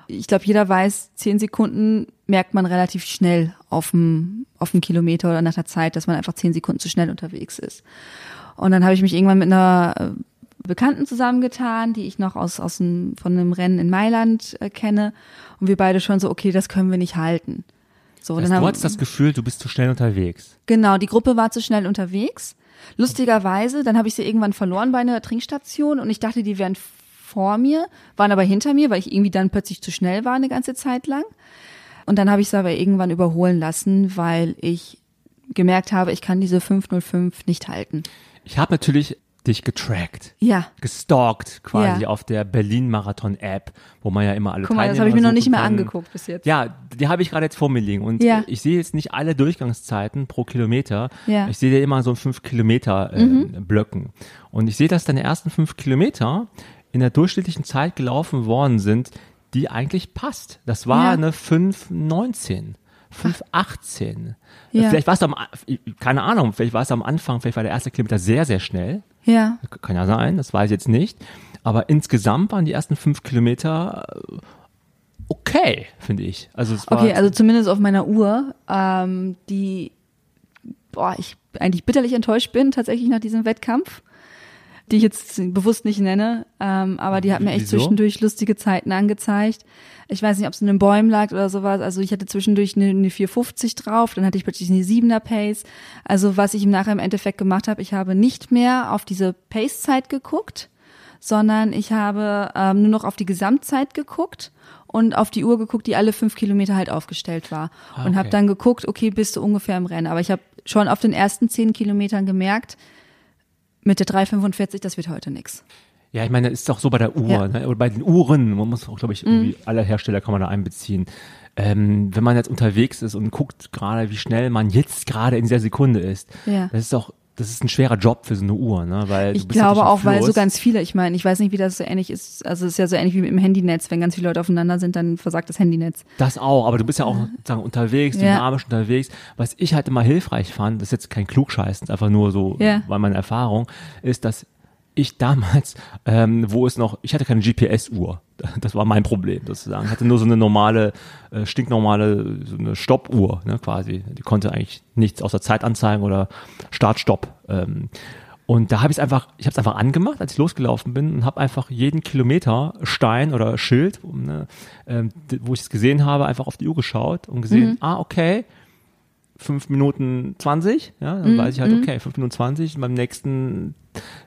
Ich glaube, jeder weiß, zehn Sekunden merkt man relativ schnell auf dem, auf dem Kilometer oder nach der Zeit, dass man einfach zehn Sekunden zu schnell unterwegs ist. Und dann habe ich mich irgendwann mit einer äh, Bekannten zusammengetan, die ich noch aus, aus einem, von einem Rennen in Mailand äh, kenne. Und wir beide schon so, okay, das können wir nicht halten. So, Das heißt, du hattest das Gefühl, du bist zu schnell unterwegs. Genau, die Gruppe war zu schnell unterwegs. Lustigerweise, dann habe ich sie irgendwann verloren bei einer Trinkstation und ich dachte, die wären vor mir, waren aber hinter mir, weil ich irgendwie dann plötzlich zu schnell war eine ganze Zeit lang. Und dann habe ich sie aber irgendwann überholen lassen, weil ich gemerkt habe, ich kann diese 505 nicht halten. Ich habe natürlich dich getrackt, Ja. gestalkt quasi Ja. auf der Berlin-Marathon-App, wo man ja immer alle Guck mal, das habe ich mir noch nicht mehr kann. angeguckt bis jetzt. Ja, die habe ich gerade jetzt vor mir liegen und Ja. ich sehe jetzt nicht alle Durchgangszeiten pro Kilometer. Ja. Mhm. Ich sehe immer so fünf Kilometer äh, Blöcken. Und ich sehe, dass deine ersten fünf Kilometer in der durchschnittlichen Zeit gelaufen worden sind, die eigentlich passt. Das war Ja. eine 5,19. 5,18. Ja. Vielleicht war es am, keine Ahnung, vielleicht war es am Anfang, vielleicht war der erste Kilometer sehr, sehr schnell. Ja. Kann ja sein, das weiß ich jetzt nicht. Aber insgesamt waren die ersten fünf Kilometer äh, okay, finde ich. Also es war Okay, also zumindest auf meiner Uhr, ähm, die, boah, ich eigentlich bitterlich enttäuscht bin tatsächlich nach diesem Wettkampf, die ich jetzt bewusst nicht nenne, ähm, aber die hat mir echt Wieso? zwischendurch lustige Zeiten angezeigt. Ich weiß nicht, ob es in den Bäumen lag oder sowas. Also ich hatte zwischendurch eine, eine 450 drauf, dann hatte ich plötzlich eine 7er Pace. Also was ich im Nachhinein im Endeffekt gemacht habe, ich habe nicht mehr auf diese Pace-Zeit geguckt, sondern ich habe ähm, nur noch auf die Gesamtzeit geguckt und auf die Uhr geguckt, die alle fünf Kilometer halt aufgestellt war. Ah, Und okay. habe dann geguckt, okay, bist du ungefähr im Rennen. Aber ich habe schon auf den ersten zehn Kilometern gemerkt, mit der 345, das wird heute nix. Ja, ich meine, ist doch so bei der Uhr, Ja. Ne? oder bei den Uhren, man muss auch, glaube ich, irgendwie alle Hersteller kann man da einbeziehen. Ähm, wenn man jetzt unterwegs ist und guckt gerade, wie schnell man jetzt gerade in dieser Sekunde ist, Ja. das ist doch, das ist ein schwerer Job für so eine Uhr, ne? Weil Ich du bist ja glaube auch, weil so Fluss. ganz viele, ich meine, ich weiß nicht, wie das so ähnlich ist. Also es ist ja so ähnlich wie mit dem Handynetz. Wenn ganz viele Leute aufeinander sind, dann versagt das Handynetz. Das auch, aber du bist ja auch sozusagen unterwegs, Ja. dynamisch unterwegs. Was ich halt immer hilfreich fand, das ist jetzt kein Klugscheißen, einfach nur so, Ja. weil meine Erfahrung, ist, dass ich damals, ähm, wo es noch, ich hatte keine GPS-Uhr. Das war mein Problem sozusagen. Ich hatte nur so eine normale, äh, stinknormale, so eine Stoppuhr, ne, quasi. Die konnte eigentlich nichts außer Zeit anzeigen oder Start-Stopp. Ähm, und da habe ich es einfach, ich habe es einfach angemacht, als ich losgelaufen bin und habe einfach jeden Kilometer Stein oder Schild, ne, ähm, wo ich es gesehen habe, einfach auf die Uhr geschaut und gesehen, ah, okay, fünf Minuten 20, ja, dann weiß ich halt, okay, fünf Minuten 20, und beim nächsten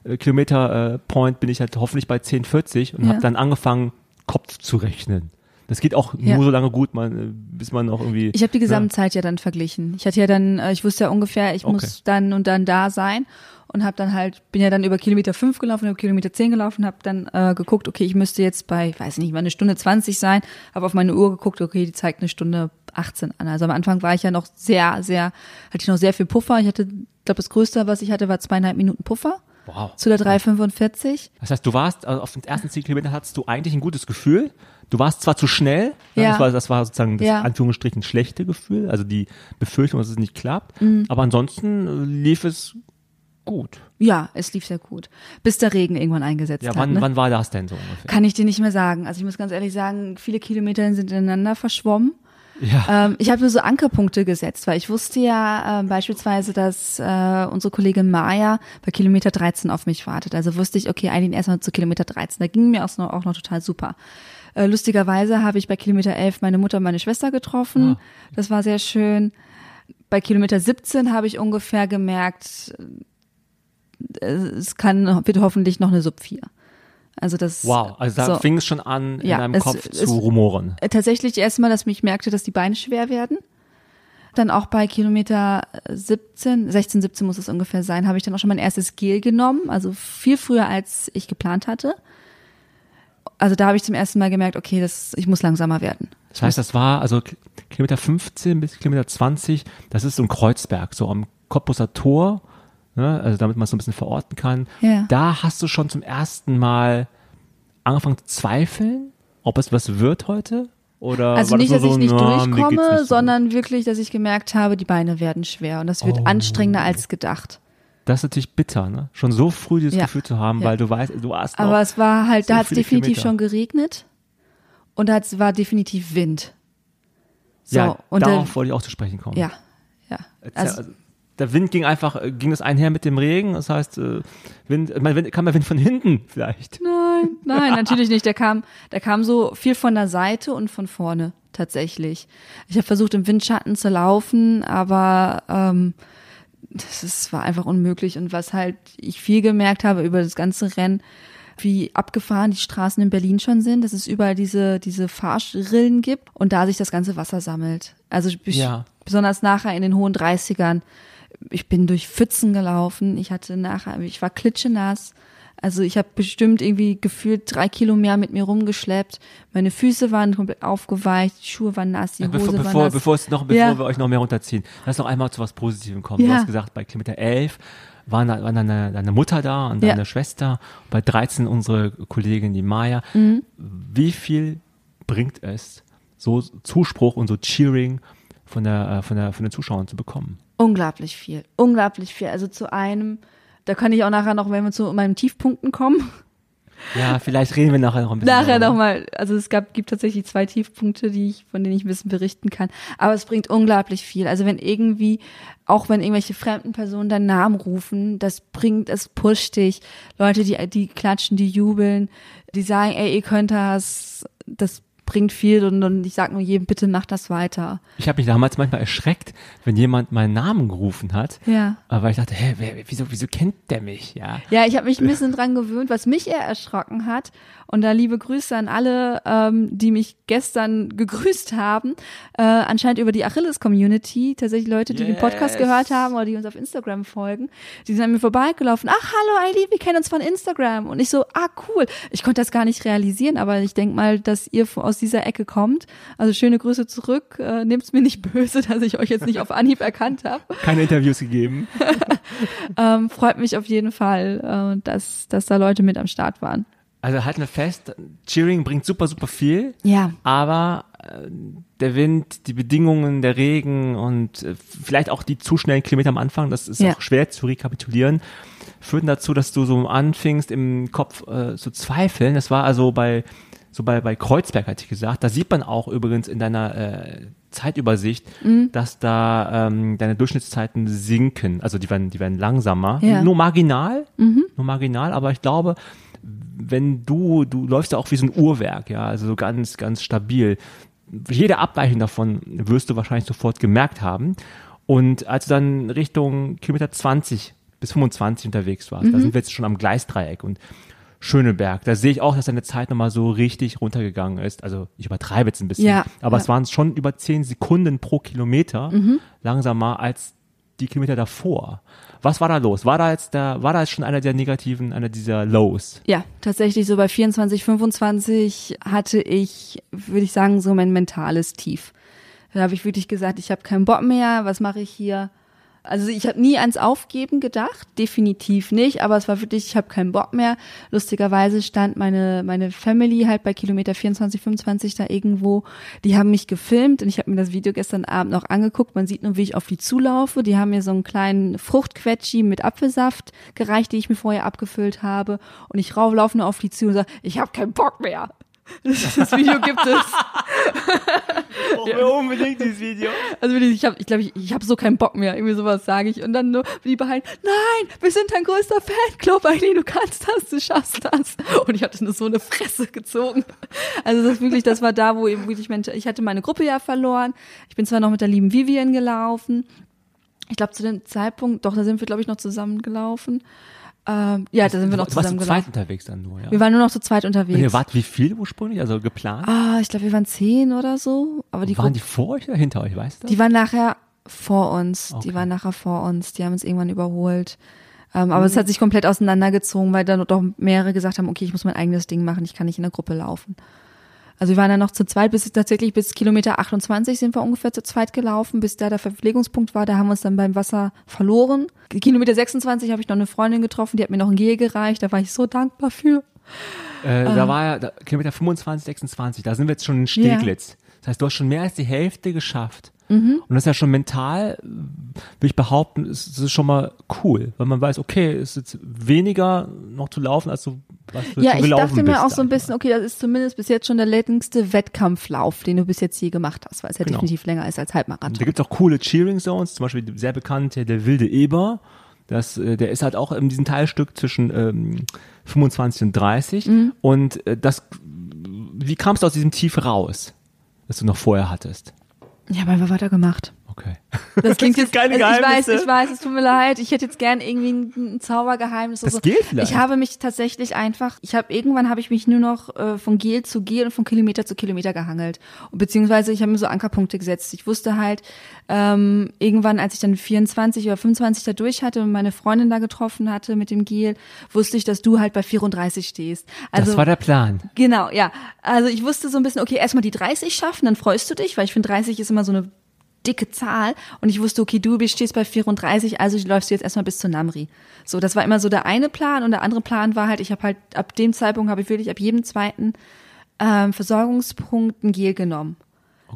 äh, Kilometer-Point bin ich halt hoffentlich bei 10,40 und Ja. habe dann angefangen, Kopf zu rechnen. Das geht auch Ja. nur so lange gut, man, äh, bis man noch irgendwie. Ich habe die Gesamtzeit ja dann verglichen. Ich hatte ja dann, äh, ich wusste ja ungefähr, ich Okay. muss dann und dann da sein und habe dann halt, bin ja dann über Kilometer 5 gelaufen, über Kilometer 10 gelaufen, habe dann äh, geguckt, okay, ich müsste jetzt bei, weiß nicht, mal eine Stunde 20 sein, habe auf meine Uhr geguckt, okay, die zeigt eine Stunde 18 an. Also am Anfang war ich ja noch sehr, sehr, hatte ich noch sehr viel Puffer. Ich hatte, ich glaube, das Größte, was ich hatte, war zweieinhalb Minuten Puffer Wow. zu der 345. Das heißt, du warst, also auf den ersten 10 Kilometern hattest du eigentlich ein gutes Gefühl. Du warst zwar zu schnell, ne, Ja. das, war, das war sozusagen das Ja. Anführungsstrichen schlechte Gefühl, also die Befürchtung, dass es nicht klappt. Mhm. Aber ansonsten äh, lief es gut. Ja, es lief sehr gut. Bis der Regen irgendwann eingesetzt Ja, hat. wann, ne? wann war das denn so ungefähr? Kann ich dir nicht mehr sagen. Also ich muss ganz ehrlich sagen, viele Kilometer sind ineinander verschwommen. Ja. Ähm, ich habe mir so Ankerpunkte gesetzt, weil ich wusste ja ähm, beispielsweise, dass äh, unsere Kollegin Maya bei Kilometer 13 auf mich wartet. Also wusste ich, okay, eigentlich erstmal zu Kilometer 13. Da ging mir auch noch, auch noch total super. Äh, lustigerweise habe ich bei Kilometer 11 meine Mutter und meine Schwester getroffen. Ah. Das war sehr schön. Bei Kilometer 17 habe ich ungefähr gemerkt, äh, es kann, wird hoffentlich noch eine Sub 4. Also das. Wow, also da so. fing es schon an, in Ja, deinem es- Kopf zu rumoren. Tatsächlich erstmal, dass ich merkte, dass die Beine schwer werden. Dann auch bei Kilometer 17, 16, 17 muss es ungefähr sein, habe ich dann auch schon mein erstes Gel genommen, also viel früher als ich geplant hatte. Also da habe ich zum ersten Mal gemerkt, okay, das, ich muss langsamer werden. Das heißt, das war also Kilometer 15 bis Kilometer 20, das ist so ein Kreuzberg, so am Cottbusser Tor, ne, also damit man es so ein bisschen verorten kann. Ja. Da hast du schon zum ersten Mal angefangen zu zweifeln, ob es was wird heute? Oder Also nicht, das dass nur ich so, nicht geht's durchkomme, nicht so sondern wirklich, dass ich gemerkt habe, die Beine werden schwer und das wird Oh. anstrengender als gedacht. Das ist natürlich bitter, ne? Schon so früh dieses Ja. Gefühl zu haben, Ja. weil du weißt, du hast Aber es war halt, so da hat es definitiv Kilometer. schon geregnet und da war definitiv Wind. So, ja, und dann, darauf wollte ich auch zu sprechen kommen. ja, ja. Also, also, der Wind ging einfach, äh, ging das einher mit dem Regen? Das heißt, äh, Wind, ich meine, Wind, kam der Wind von hinten vielleicht? Nein, nein, natürlich nicht. Der kam, der kam so viel von der Seite und von vorne tatsächlich. Ich habe versucht, im Windschatten zu laufen, aber ähm, das ist, war einfach unmöglich. Und was halt ich viel gemerkt habe über das ganze Rennen, wie abgefahren die Straßen in Berlin schon sind, dass es überall diese, diese Fahrrillen gibt und da sich das ganze Wasser sammelt. Also Ja. besonders nachher in den hohen 30ern ich bin durch Pfützen gelaufen. Ich hatte nachher, ich war klitschenass. Also ich habe bestimmt irgendwie gefühlt drei Kilo mehr mit mir rumgeschleppt. Meine Füße waren komplett aufgeweicht, die Schuhe waren nass, die Hose bevor, war bevor, nass. bevor, es noch, bevor Ja. wir euch noch mehr runterziehen, lass noch einmal zu was Positivem kommen. Du Ja. hast gesagt, bei Kilometer 11 waren, da- waren deine, deine Mutter da und Ja. deine Schwester. Bei 13 unsere Kollegin, die Maya. Mhm. Wie viel bringt es, so Zuspruch und so Cheering von, der, äh, von, der, von den Zuschauern zu bekommen? Unglaublich viel, unglaublich viel. Also zu einem, da kann ich auch nachher noch, wenn wir zu meinen Tiefpunkten kommen, Ja, vielleicht reden wir nachher noch ein bisschen. nachher nochmal, also es gab, gibt tatsächlich zwei Tiefpunkte, die ich, von denen ich ein bisschen berichten kann. Aber es bringt unglaublich viel. Also wenn irgendwie, auch wenn irgendwelche fremden Personen deinen Namen rufen, das bringt, es pusht dich. Leute, die, die klatschen, die jubeln, die sagen, ey, ihr könnt das, das bringt viel und, und ich sag nur jedem, bitte mach das weiter. Ich habe mich damals manchmal erschreckt, wenn jemand meinen Namen gerufen hat. Ja. Weil ich dachte, hä, wer, wieso, wieso kennt der mich? Ja. Ja, ich habe mich ein bisschen dran gewöhnt, was mich eher erschrocken hat. Und da liebe Grüße an alle, ähm, die mich gestern gegrüßt haben. Äh, anscheinend über die Achilles-Community. Tatsächlich Leute, die den Podcast Yes. gehört haben oder die uns auf Instagram folgen. Die sind an mir vorbeigelaufen. Ach, hallo Eileen, wir kennen uns von Instagram. Und ich so, ah, cool. Ich konnte das gar nicht realisieren, aber ich denk mal, dass ihr aus dieser Ecke kommt. Also schöne Grüße zurück. Äh, Nehmt's mir nicht böse, dass ich euch jetzt nicht auf Anhieb erkannt habe. Keine Interviews gegeben. Ähm, freut mich auf jeden Fall, äh, dass, dass da Leute mit am Start waren. Also halten wir fest, Cheering bringt super, super viel. Ja. Aber äh, der Wind, die Bedingungen, der Regen und äh, vielleicht auch die zu schnellen Kilometer am Anfang, das ist Ja. auch schwer zu rekapitulieren, führten dazu, dass du so anfingst im Kopf äh, zu zweifeln. Das war also bei so bei, bei Kreuzberg, hatte ich gesagt. Da sieht man auch übrigens in deiner äh, Zeitübersicht, Mhm. dass da ähm, deine Durchschnittszeiten sinken. Also die werden, die werden langsamer. Ja. Mhm. Nur marginal, nur marginal, aber ich glaube, wenn du, du läufst ja auch wie so ein Uhrwerk, ja, also so ganz, ganz stabil. Jede Abweichung davon wirst du wahrscheinlich sofort gemerkt haben. Und als du dann Richtung Kilometer 20 bis 25 unterwegs warst, Mhm. da sind wir jetzt schon am Gleisdreieck und Schöneberg, da sehe ich auch, dass deine Zeit nochmal so richtig runtergegangen ist. Also ich übertreibe jetzt ein bisschen, Ja, aber ja. es waren schon über 10 Sekunden pro Kilometer Mhm. langsamer als die Kilometer davor. Was war da los? War da jetzt da, war da jetzt schon einer der negativen, einer dieser Lows? Ja, tatsächlich so bei 24, 25 hatte ich, würde ich sagen, so mein mentales Tief. Da habe ich wirklich gesagt, ich habe keinen Bock mehr, was mache ich hier? Also ich habe nie ans Aufgeben gedacht, definitiv nicht, aber es war wirklich, ich habe keinen Bock mehr. Lustigerweise stand meine meine Family halt bei Kilometer 24, 25 da irgendwo. Die haben mich gefilmt und ich habe mir das Video gestern Abend noch angeguckt. Man sieht nur, wie ich auf die zulaufe. Die haben mir so einen kleinen Fruchtquetschi mit Apfelsaft gereicht, die ich mir vorher abgefüllt habe. Und ich rauf, laufe nur auf die zu und sage, ich habe keinen Bock mehr. Das, das Video gibt es. Brauchen wir unbedingt dieses Video. Also ich habe, ich glaube, ich, ich habe so keinen Bock mehr. Irgendwie sowas sage ich und dann nur die behind. Nein, wir sind dein größter Fanclub, Eileen, du kannst das, du schaffst das. Und ich hatte nur so eine Fresse gezogen. Also das wirklich, das war da, wo eben wirklich Mensch, ich hatte meine Gruppe ja verloren. Ich bin zwar noch mit der lieben Vivian gelaufen. Ich glaube zu dem Zeitpunkt, doch, da sind wir glaube ich noch zusammen gelaufen. Ähm, ja, da sind wir noch zusammen zu zweit gelaufen. unterwegs dann nur, ja. Wir waren nur noch zu zweit Und unterwegs. ihr wart wie viel ursprünglich, also geplant? ah, ich glaube, wir waren zehn oder so. Aber die waren die vor euch oder hinter euch, weißt du? Die waren nachher vor uns. Okay. Die waren nachher vor uns. Die haben uns irgendwann überholt. Ähm, aber es hat sich komplett auseinandergezogen, weil dann doch mehrere gesagt haben, okay, ich muss mein eigenes Ding machen, ich kann nicht in der Gruppe laufen. Also wir waren dann noch zu zweit, bis tatsächlich bis Kilometer 28 sind wir ungefähr zu zweit gelaufen, bis da der Verpflegungspunkt war. Da haben wir uns dann beim Wasser verloren. Kilometer 26 habe ich noch eine Freundin getroffen, die hat mir noch ein Gel gereicht. Da war ich so dankbar für. Äh, Ah. Da war ja da, Kilometer 25, 26, da sind wir jetzt schon in Steglitz. Das heißt, du hast schon mehr als die Hälfte geschafft. Mhm. Und das ist ja schon mental, würde ich behaupten, ist, ist schon mal cool, weil man weiß, okay, es ist jetzt weniger noch zu laufen, als du Ja, ich dachte mir auch so ein bisschen, okay, das ist zumindest bis jetzt schon der längste Wettkampflauf, den du bis jetzt je gemacht hast, weil es ja Genau. definitiv länger ist als Da Halbmarathon. gibt es auch coole Cheering Zones, zum Beispiel sehr bekannt, der, wilde Eber. Das, äh, der ist halt auch in diesem Teilstück zwischen ähm, 25 und 30. Mhm. Und äh, das, wie kamst du aus diesem Tief raus, das du noch vorher hattest? Ich habe einfach weitergemacht. Okay. Das klingt jetzt, keine also ich weiß, ich weiß, es tut mir leid. Ich hätte jetzt gern irgendwie ein, ein Zaubergeheimnis. oder Das so. geht vielleicht. Ich habe mich tatsächlich einfach, ich habe irgendwann habe ich mich nur noch äh, von Gel zu Gel und von Kilometer zu Kilometer gehangelt. Und beziehungsweise ich habe mir so Ankerpunkte gesetzt. Ich wusste halt ähm, irgendwann, als ich dann 24 oder 25 da durch hatte und meine Freundin da getroffen hatte mit dem Gel, wusste ich, dass du halt bei 34 stehst. Also das war der Plan. Genau, ja. Also ich wusste so ein bisschen, okay, erstmal die 30 schaffen, dann freust du dich, weil ich finde 30 ist immer so eine dicke Zahl und ich wusste, okay, du stehst bei 34, also läufst du jetzt erstmal bis zur Namri. So, das war immer so der eine Plan und der andere Plan war halt, ich habe halt ab dem Zeitpunkt habe ich wirklich ab jedem zweiten ähm, Versorgungspunkt ein Gel genommen.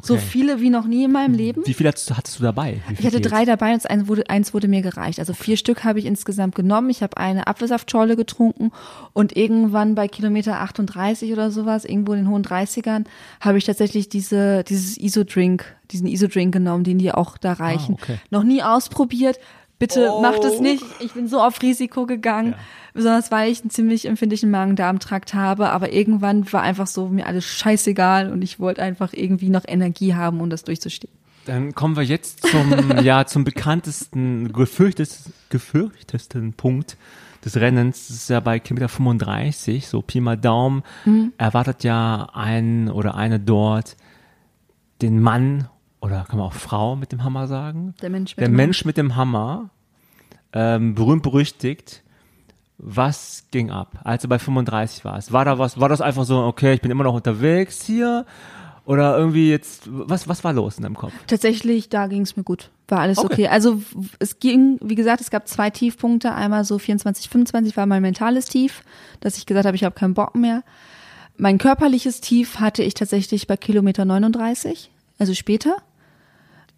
So Okay. viele wie noch nie in meinem Leben. Wie viel hattest du, hattest du dabei? Ich hatte drei dabei und eins wurde, eins wurde mir gereicht. Also vier Stück habe ich insgesamt genommen. Ich habe eine Apfelsaftschorle getrunken und irgendwann bei Kilometer 38 oder sowas, irgendwo in den hohen 30ern, habe ich tatsächlich diese, dieses ISO-Drink, diesen ISO-Drink genommen, den die auch da reichen. okay. Noch nie ausprobiert. Bitte Oh. macht es nicht. Ich bin so auf Risiko gegangen. Besonders weil ich einen ziemlich empfindlichen Magen-Darm-Trakt habe, aber irgendwann war einfach so mir alles scheißegal und ich wollte einfach irgendwie noch Energie haben, um das durchzustehen. Dann kommen wir jetzt zum, ja, zum bekanntesten, gefürchtesten, gefürchtesten Punkt des Rennens. Das ist ja bei Kilometer 35, so Pi mal Daumen, Mhm. erwartet ja ein oder eine dort den Mann oder kann man auch Frau mit dem Hammer sagen? Der Mensch mit Der dem Mensch mit dem Hammer, ähm, berühmt berüchtigt. Was ging ab, als du bei 35 warst? War da was, war das einfach so, okay, ich bin immer noch unterwegs hier? Oder irgendwie jetzt, was, was war los in deinem Kopf? Tatsächlich, da ging es mir gut. War alles Okay. okay. Also es ging, wie gesagt, es gab zwei Tiefpunkte. Einmal so 24, 25 war mein mentales Tief, dass ich gesagt habe, ich habe keinen Bock mehr. Mein körperliches Tief hatte ich tatsächlich bei Kilometer 39, also später.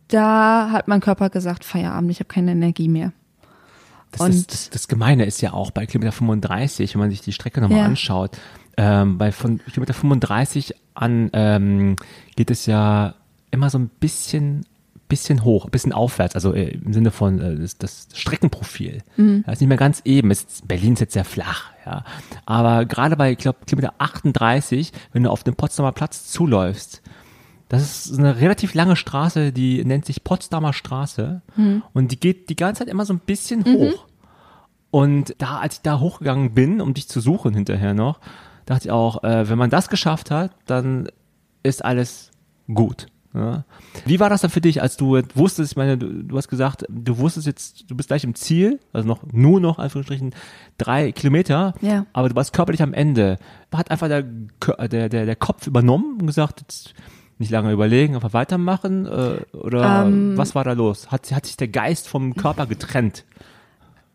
Da hat mein Körper gesagt, Feierabend, ich habe keine Energie mehr. Das, Und- das, das, das Gemeine ist ja auch bei Kilometer 35, wenn man sich die Strecke nochmal Ja. anschaut, ähm, bei von Kilometer 35 an ähm, geht es ja immer so ein bisschen bisschen hoch, ein bisschen aufwärts, also äh, im Sinne von äh, das, das Streckenprofil. Mhm. Das ist nicht mehr ganz eben. Ist, Berlin ist jetzt sehr flach, ja. Aber gerade bei, ich glaube, Kilometer 38, wenn du auf den Potsdamer Platz zuläufst, das ist eine relativ lange Straße, die nennt sich Potsdamer Straße und die geht die ganze Zeit immer so ein bisschen hoch. Und da, als ich da hochgegangen bin, um dich zu suchen hinterher noch, dachte ich auch, äh, wenn man das geschafft hat, dann ist alles gut. Ja. Wie war das dann für dich, als du wusstest, ich meine, du, du hast gesagt, du wusstest jetzt, du bist gleich im Ziel, also noch nur noch, Anführungsstrichen, drei Kilometer, Ja. aber du warst körperlich am Ende. Hat einfach der, der, der, der Kopf übernommen und gesagt, jetzt nicht lange überlegen, einfach weitermachen? Äh, oder Ähm. was war da los? Hat, hat sich der Geist vom Körper getrennt?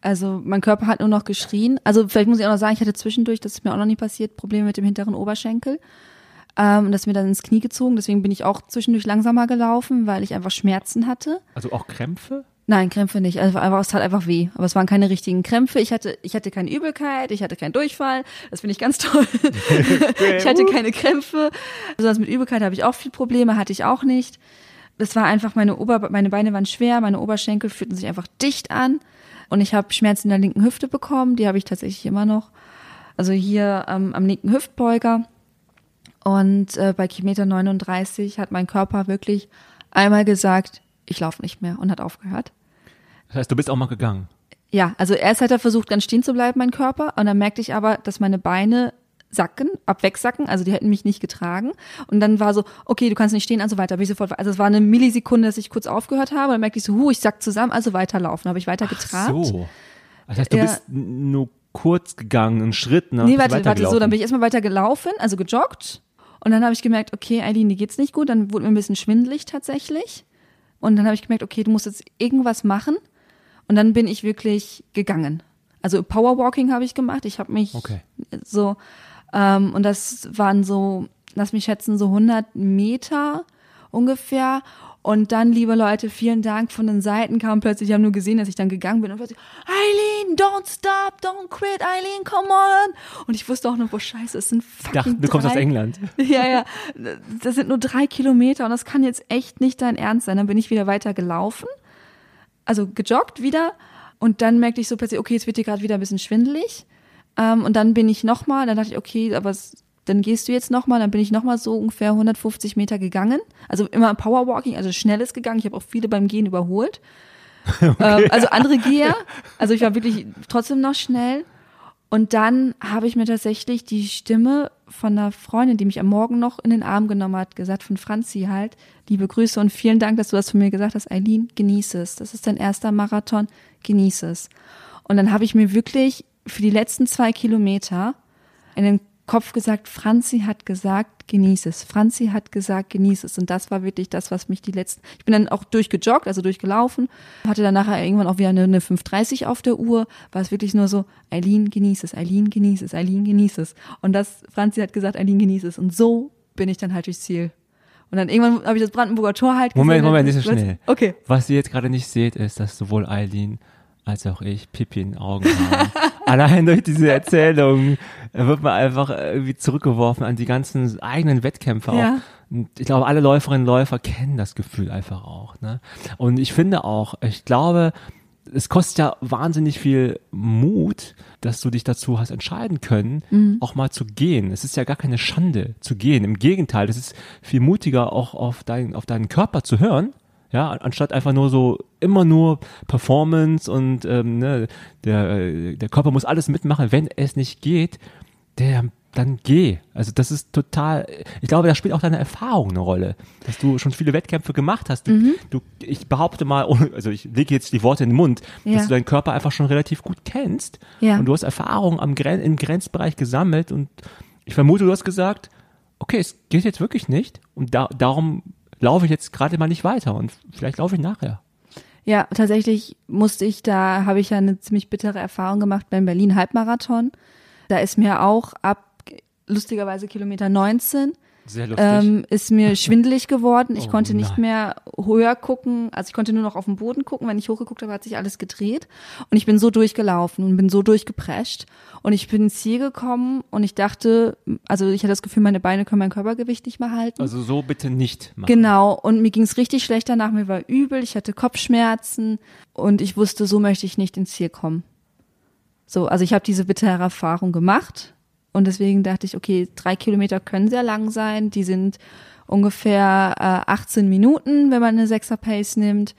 Also mein Körper hat nur noch geschrien. Also vielleicht muss ich auch noch sagen, ich hatte zwischendurch, das ist mir auch noch nie passiert, Probleme mit dem hinteren Oberschenkel. Ähm, und das ist mir dann ins Knie gezogen. Deswegen bin ich auch zwischendurch langsamer gelaufen, weil ich einfach Schmerzen hatte. Also auch Krämpfe? Nein, Krämpfe nicht. Also einfach, es tat einfach weh. Aber es waren keine richtigen Krämpfe. Ich hatte, ich hatte keine Übelkeit, ich hatte keinen Durchfall. Das finde ich ganz toll. ich hatte keine Krämpfe. Besonders mit Übelkeit habe ich auch viel Probleme, hatte ich auch nicht. Das war einfach, meine Ober, meine Beine waren schwer, meine Oberschenkel fühlten sich einfach dicht an. Und ich habe Schmerzen in der linken Hüfte bekommen, die habe ich tatsächlich immer noch. Also hier ähm, am linken Hüftbeuger. Und äh, bei Kilometer 39 hat mein Körper wirklich einmal gesagt, ich laufe nicht mehr und hat aufgehört. Das heißt, du bist auch mal gegangen. Ja, also erst hat er versucht, ganz stehen zu bleiben, mein Körper. Und dann merkte ich aber, dass meine Beine sacken, abwegsacken, also die hätten mich nicht getragen. Und dann war so, okay, du kannst nicht stehen, also weiter. Bin ich sofort, also es war eine Millisekunde, dass ich kurz aufgehört habe. Dann merkte ich so, hu, ich sack zusammen, also weiterlaufen. Habe ich weiter getrabt. So. Das heißt, du Ja. bist nur kurz gegangen, einen Schritt, ne? Nee, warte, warte, so, dann bin ich erstmal weiter gelaufen, also gejoggt. Und dann habe ich gemerkt, okay, Eileen, dir geht's nicht gut. Dann wurde mir ein bisschen schwindelig tatsächlich. Und dann habe ich gemerkt, okay, du musst jetzt irgendwas machen. Und dann bin ich wirklich gegangen. Also Powerwalking habe ich gemacht. Ich habe mich Okay. so, ähm, und das waren so, lass mich schätzen, so 100 Meter ungefähr. Und dann, liebe Leute, vielen Dank. Von den Seiten kam plötzlich, die haben nur gesehen, dass ich dann gegangen bin und plötzlich, Eileen, don't stop, don't quit, Eileen, come on. Und ich wusste auch noch, wo scheiße, es sind Ich fucking dachte, du kommst drei, aus England. Ja, ja, das sind nur drei Kilometer und das kann jetzt echt nicht dein Ernst sein. Dann bin ich wieder weiter gelaufen, also gejoggt wieder und dann merkte ich so plötzlich, okay, jetzt wird dir gerade wieder ein bisschen schwindelig. Ähm, und dann bin ich nochmal, dann dachte ich, okay, aber es dann gehst du jetzt nochmal, dann bin ich nochmal so ungefähr 150 Meter gegangen. Also immer Powerwalking, also schnelles gegangen. Ich habe auch viele beim Gehen überholt. Okay. Ähm, also andere Geher. Also ich war wirklich trotzdem noch schnell. Und dann habe ich mir tatsächlich die Stimme von einer Freundin, die mich am Morgen noch in den Arm genommen hat, gesagt, von Franzi halt, liebe Grüße und vielen Dank, dass du das von mir gesagt hast. Eileen, genieße es. Das ist dein erster Marathon, genieße es. Und dann habe ich mir wirklich für die letzten zwei Kilometer in den Kopf gesagt, Franzi hat gesagt, genieß es. Franzi hat gesagt, genieß es. Und das war wirklich das, was mich die letzten, ich bin dann auch durchgejoggt, also durchgelaufen, hatte dann nachher irgendwann auch wieder eine, eine 5.30 auf der Uhr, war es wirklich nur so, Eileen, genieß es, Eileen, genieß es, Eileen, genieß es. Und das, Franzi hat gesagt, Eileen, genieß es. Und so bin ich dann halt durchs Ziel. Und dann irgendwann habe ich das Brandenburger Tor halt Moment, gesehen. Moment, nicht so schnell. Okay. Was ihr jetzt gerade nicht seht, ist, dass sowohl Eileen als auch ich Pipi in den Augen haben. Allein durch diese Erzählung wird man einfach irgendwie zurückgeworfen an die ganzen eigenen Wettkämpfe ja. auch. Und ich glaube, alle Läuferinnen und Läufer kennen das Gefühl einfach auch. Ne? Und ich finde auch, ich glaube, es kostet ja wahnsinnig viel Mut, dass du dich dazu hast entscheiden können, mhm. auch mal zu gehen. Es ist ja gar keine Schande zu gehen. Im Gegenteil, es ist viel mutiger, auch auf, dein, auf deinen Körper zu hören ja, anstatt einfach nur so immer nur Performance und ähm, ne, der, äh, der Körper muss alles mitmachen. Wenn es nicht geht, der dann geh. Also das ist total, ich glaube, da spielt auch deine Erfahrung eine Rolle, dass du schon viele Wettkämpfe gemacht hast. Du, mhm. du ich behaupte mal, also ich lege jetzt die Worte in den Mund, ja. dass du deinen Körper einfach schon relativ gut kennst ja. und du hast Erfahrung am Gren im Grenzbereich gesammelt und ich vermute, du hast gesagt, okay, es geht jetzt wirklich nicht und da, darum laufe ich jetzt gerade mal nicht weiter und vielleicht laufe ich nachher. Ja, tatsächlich musste ich da, habe ich ja eine ziemlich bittere Erfahrung gemacht beim Berlin Halbmarathon. Da ist mir auch ab lustigerweise Kilometer 19 sehr lustig. Ähm, ist mir schwindelig geworden. Ich oh, konnte nicht nein. mehr höher gucken. Also ich konnte nur noch auf den Boden gucken. Wenn ich hochgeguckt habe, hat sich alles gedreht. Und ich bin so durchgelaufen und bin so durchgeprescht. Und ich bin ins Ziel gekommen und ich dachte, also ich hatte das Gefühl, meine Beine können mein Körpergewicht nicht mehr halten. Also so bitte nicht machen. Genau. Und mir ging es richtig schlecht danach. Mir war übel. Ich hatte Kopfschmerzen. Und ich wusste, so möchte ich nicht ins Ziel kommen. So, also ich habe diese bittere Erfahrung gemacht und deswegen dachte ich, okay, drei Kilometer können sehr lang sein. Die sind ungefähr äh, 18 Minuten, wenn man eine Sechser Pace nimmt.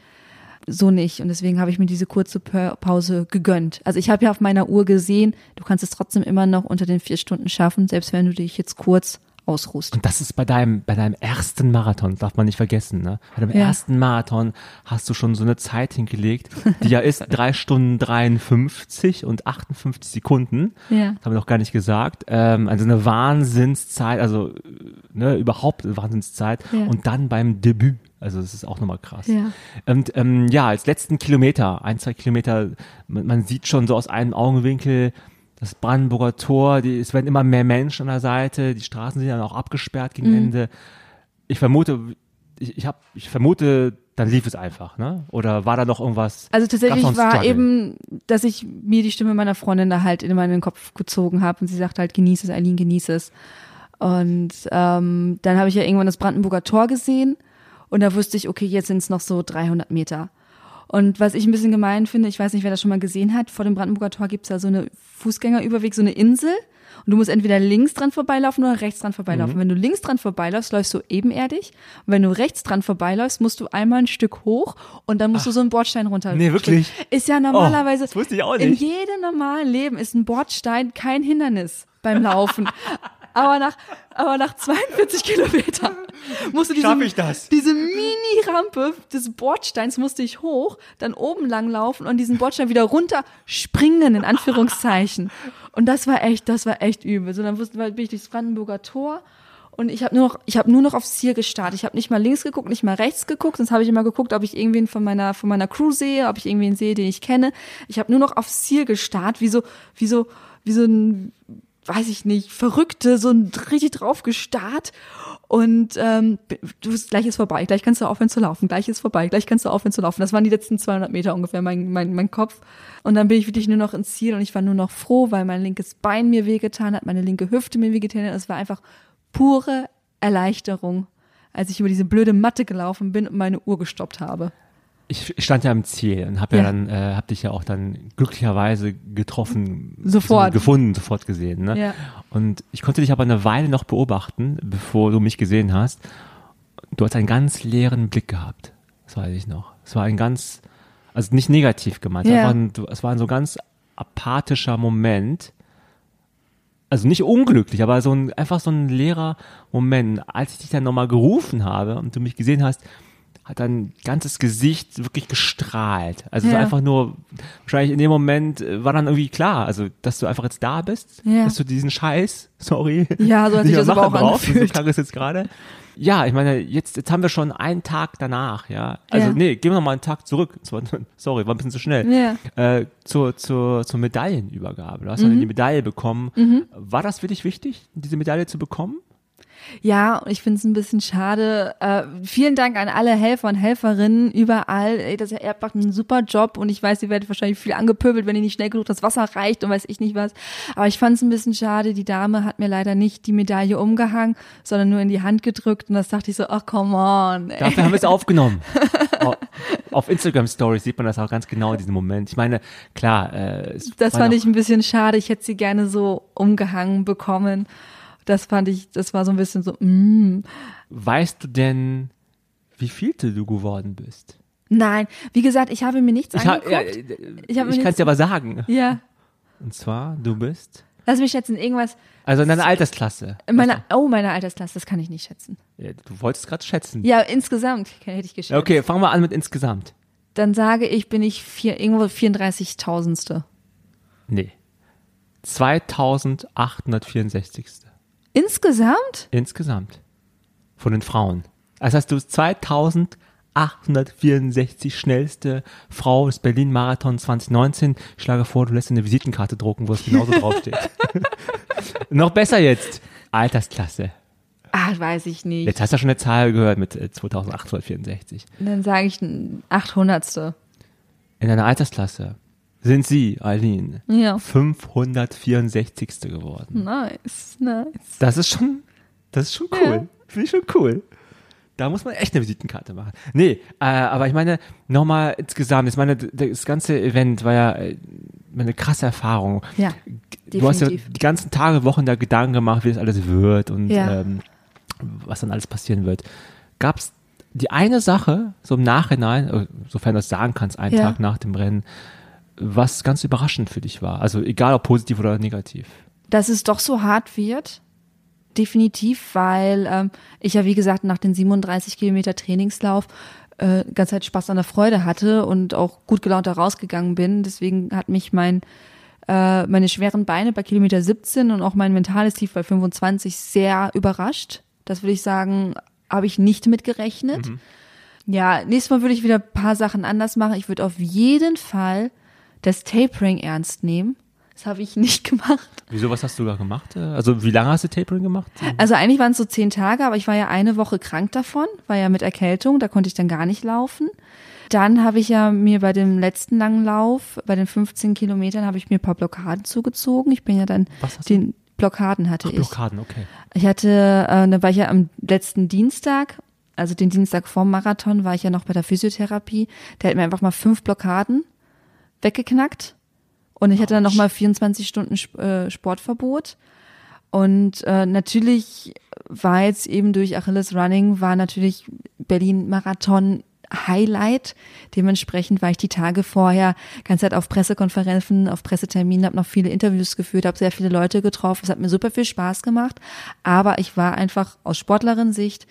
So nicht. Und deswegen habe ich mir diese kurze Pause gegönnt. Also ich habe ja auf meiner Uhr gesehen, du kannst es trotzdem immer noch unter den vier Stunden schaffen, selbst wenn du dich jetzt kurz ausruhst. Und das ist bei deinem, bei deinem ersten Marathon, darf man nicht vergessen, ne? Bei deinem ja. ersten Marathon hast du schon so eine Zeit hingelegt, die ja ist drei Stunden 53 und 58 Sekunden. Ja. Das haben wir noch gar nicht gesagt. Ähm, also eine Wahnsinnszeit, also ne, überhaupt eine Wahnsinnszeit. Ja. Und dann beim Debüt. Also das ist auch nochmal krass. Ja. Und ähm, ja, als letzten Kilometer, ein, zwei Kilometer, man, man sieht schon so aus einem Augenwinkel, das Brandenburger Tor, die, es werden immer mehr Menschen an der Seite, die Straßen sind dann auch abgesperrt gegen mhm. Ende. Ich vermute, ich, ich, hab, ich vermute, dann lief es einfach, ne? Oder war da noch irgendwas? Also tatsächlich war eben, dass ich mir die Stimme meiner Freundin da halt in meinen Kopf gezogen habe und sie sagt halt, genieße es, Eileen, genieße es. Und ähm, dann habe ich ja irgendwann das Brandenburger Tor gesehen und da wusste ich, okay, jetzt sind es noch so 300 Meter. Und was ich ein bisschen gemein finde, ich weiß nicht, wer das schon mal gesehen hat, vor dem Brandenburger Tor gibt's ja so eine Fußgängerüberweg, so eine Insel. Und du musst entweder links dran vorbeilaufen oder rechts dran vorbeilaufen. Mhm. Wenn du links dran vorbeiläufst, läufst du ebenerdig. Und wenn du rechts dran vorbeiläufst, musst du einmal ein Stück hoch und dann musst Ach. du so einen Bordstein runter. Nee, wirklich? Ist ja normalerweise. Oh, das wusste ich auch nicht. In jedem normalen Leben ist ein Bordstein kein Hindernis beim Laufen. aber nach, aber nach 42 Kilometern musste diese, diese Mini-Rampe des Bordsteins musste ich hoch, dann oben lang laufen und diesen Bordstein wieder runter springen, in Anführungszeichen. Und das war echt, das war echt übel. So, dann wusste, bin ich durchs Brandenburger Tor und ich habe nur noch, ich habe nur noch aufs Ziel gestartet. Ich habe nicht mal links geguckt, nicht mal rechts geguckt. Sonst habe ich immer geguckt, ob ich irgendwen von meiner von meiner Crew sehe, ob ich irgendwen sehe, den ich kenne. Ich habe nur noch aufs Ziel gestartet, wie so, wie so, wie so ein weiß ich nicht, Verrückte, so ein richtig drauf gestarrt. Und ähm, du gleich ist vorbei, gleich kannst du aufhören zu laufen, gleich ist vorbei, gleich kannst du aufhören zu laufen. Das waren die letzten 200 Meter ungefähr, mein, mein, mein Kopf. Und dann bin ich wirklich nur noch ins Ziel und ich war nur noch froh, weil mein linkes Bein mir wehgetan hat, meine linke Hüfte mir wehgetan hat. Es war einfach pure Erleichterung, als ich über diese blöde Matte gelaufen bin und meine Uhr gestoppt habe. Ich stand ja am Ziel und habe ja. Ja. dann, äh, hab dich ja auch dann glücklicherweise getroffen, Sofort. gefunden, sofort gesehen. Ne? Ja. Und ich konnte dich aber eine Weile noch beobachten, bevor du mich gesehen hast. Du hast einen ganz leeren Blick gehabt. Das weiß ich noch. Es war ein ganz, also nicht negativ gemeint, Ja. es war ein so ganz apathischer Moment. Also nicht unglücklich, aber so ein, einfach so ein leerer Moment. Als ich dich dann nochmal gerufen habe und du mich gesehen hast, hat dein ganzes Gesicht wirklich gestrahlt. Also Ja. einfach nur, wahrscheinlich in dem Moment äh, war dann irgendwie klar, also dass du einfach jetzt da bist, Ja. dass du diesen Scheiß, sorry, Ja, so hat sich das aber auch angefühlt. So klang es jetzt gerade. Ja, ich meine, jetzt, jetzt haben wir schon einen Tag danach, ja. Also Ja. nee, gehen wir noch mal einen Tag zurück. Sorry, war ein bisschen zu schnell. Ja. Äh, zur, zur, zur Medaillenübergabe. Du hast Mhm. dann die Medaille bekommen. War das für dich wichtig, diese Medaille zu bekommen? Ja, und ich finde es ein bisschen schade. Äh, vielen Dank an alle Helfer und Helferinnen überall. Ey, das, ihr macht einen super Job und ich weiß, ihr werdet wahrscheinlich viel angepöbelt, wenn ihr nicht schnell genug das Wasser reicht und weiß ich nicht was. Aber ich fand es ein bisschen schade. Die Dame hat mir leider nicht die Medaille umgehangen, sondern nur in die Hand gedrückt und das dachte ich so, ach come on. Ey. Dafür haben wir es aufgenommen. Au- Auf Instagram Stories sieht man das auch ganz genau in diesem Moment. Ich meine, klar, äh, Das fand ich ein bisschen schade. Ich hätte sie gerne so umgehangen bekommen. Das fand ich, das war so ein bisschen so, mm. Weißt du denn, wie vielte du geworden bist? Nein, wie gesagt, ich habe mir nichts Ich, ha- angeguckt. ja, Ich ich, kann es dir aber sagen. ja, Und zwar, du bist, lass mich schätzen, irgendwas. also in deiner Altersklasse. In meiner, oh, meine Altersklasse, das kann ich nicht schätzen. Ja, du wolltest gerade schätzen. Ja, insgesamt hätte ich geschätzt. Okay, fangen wir an mit insgesamt. Dann sage ich, bin ich vier, irgendwo 34.000ste. Nee. 2864. Insgesamt? Insgesamt. Von den Frauen. Das heißt, du bist 2864 schnellste Frau des Berlin-Marathon 2019. Ich schlage vor, du lässt eine Visitenkarte drucken, wo es genauso draufsteht. Noch besser jetzt. Altersklasse. Ah, weiß ich nicht. Jetzt hast du ja schon eine Zahl gehört mit äh, 2864. Dann sage ich ein 800ste. In deiner Altersklasse sind sie, Eileen, Ja. 564. geworden. Nice, nice. Das ist schon, das ist schon cool. Ja. Finde ich schon cool. Da muss man echt eine Visitenkarte machen. Nee, äh, aber ich meine, nochmal insgesamt, ich meine, das ganze Event war ja äh, eine krasse Erfahrung. Ja, Du hast ja die ganzen Tage, Wochen da Gedanken gemacht, wie das alles wird und Ja. ähm, was dann alles passieren wird. Gab es die eine Sache, so im Nachhinein, äh, sofern du das sagen kannst, einen Ja. Tag nach dem Rennen, was ganz überraschend für dich war? Also egal ob positiv oder negativ. dass es doch so hart wird. Definitiv, weil ähm, ich ja, wie gesagt, nach den 37 Kilometer Trainingslauf äh, ganz Zeit Spaß an der Freude hatte und auch gut gelaunt da rausgegangen bin. Deswegen hat mich mein äh, meine schweren Beine bei Kilometer 17 und auch mein mentales Tief bei 25 sehr überrascht. Das würde ich sagen, habe ich nicht mitgerechnet. Ja, nächstes Mal würde ich wieder ein paar Sachen anders machen. Ich würde auf jeden Fall das Tapering ernst nehmen. Das habe ich nicht gemacht. Wieso, was hast du da gemacht? Äh, Also wie lange hast du Tapering gemacht? Also eigentlich waren es so zehn Tage, aber ich war ja eine Woche krank davon, war ja mit Erkältung, da konnte ich dann gar nicht laufen. Dann habe ich ja mir bei dem letzten langen Lauf, bei den 15 Kilometern, habe ich mir ein paar Blockaden zugezogen. Ich bin ja dann Was hast du? den Blockaden hatte ich. Blockaden, okay. Ich hatte, äh, da war ich ja am letzten Dienstag, also den Dienstag vorm Marathon, war ich ja noch bei der Physiotherapie. Der hat mir einfach mal fünf Blockaden weggeknackt. Und ich hatte dann nochmal 24 Stunden äh, Sportverbot. Und äh, natürlich war jetzt eben durch Achilles Running, war natürlich Berlin Marathon Highlight. Dementsprechend war ich die Tage vorher ganz Zeit auf Pressekonferenzen, auf Presseterminen, habe noch viele Interviews geführt, habe sehr viele Leute getroffen. Es hat mir super viel Spaß gemacht. Aber ich war einfach aus Sportlerin-Sicht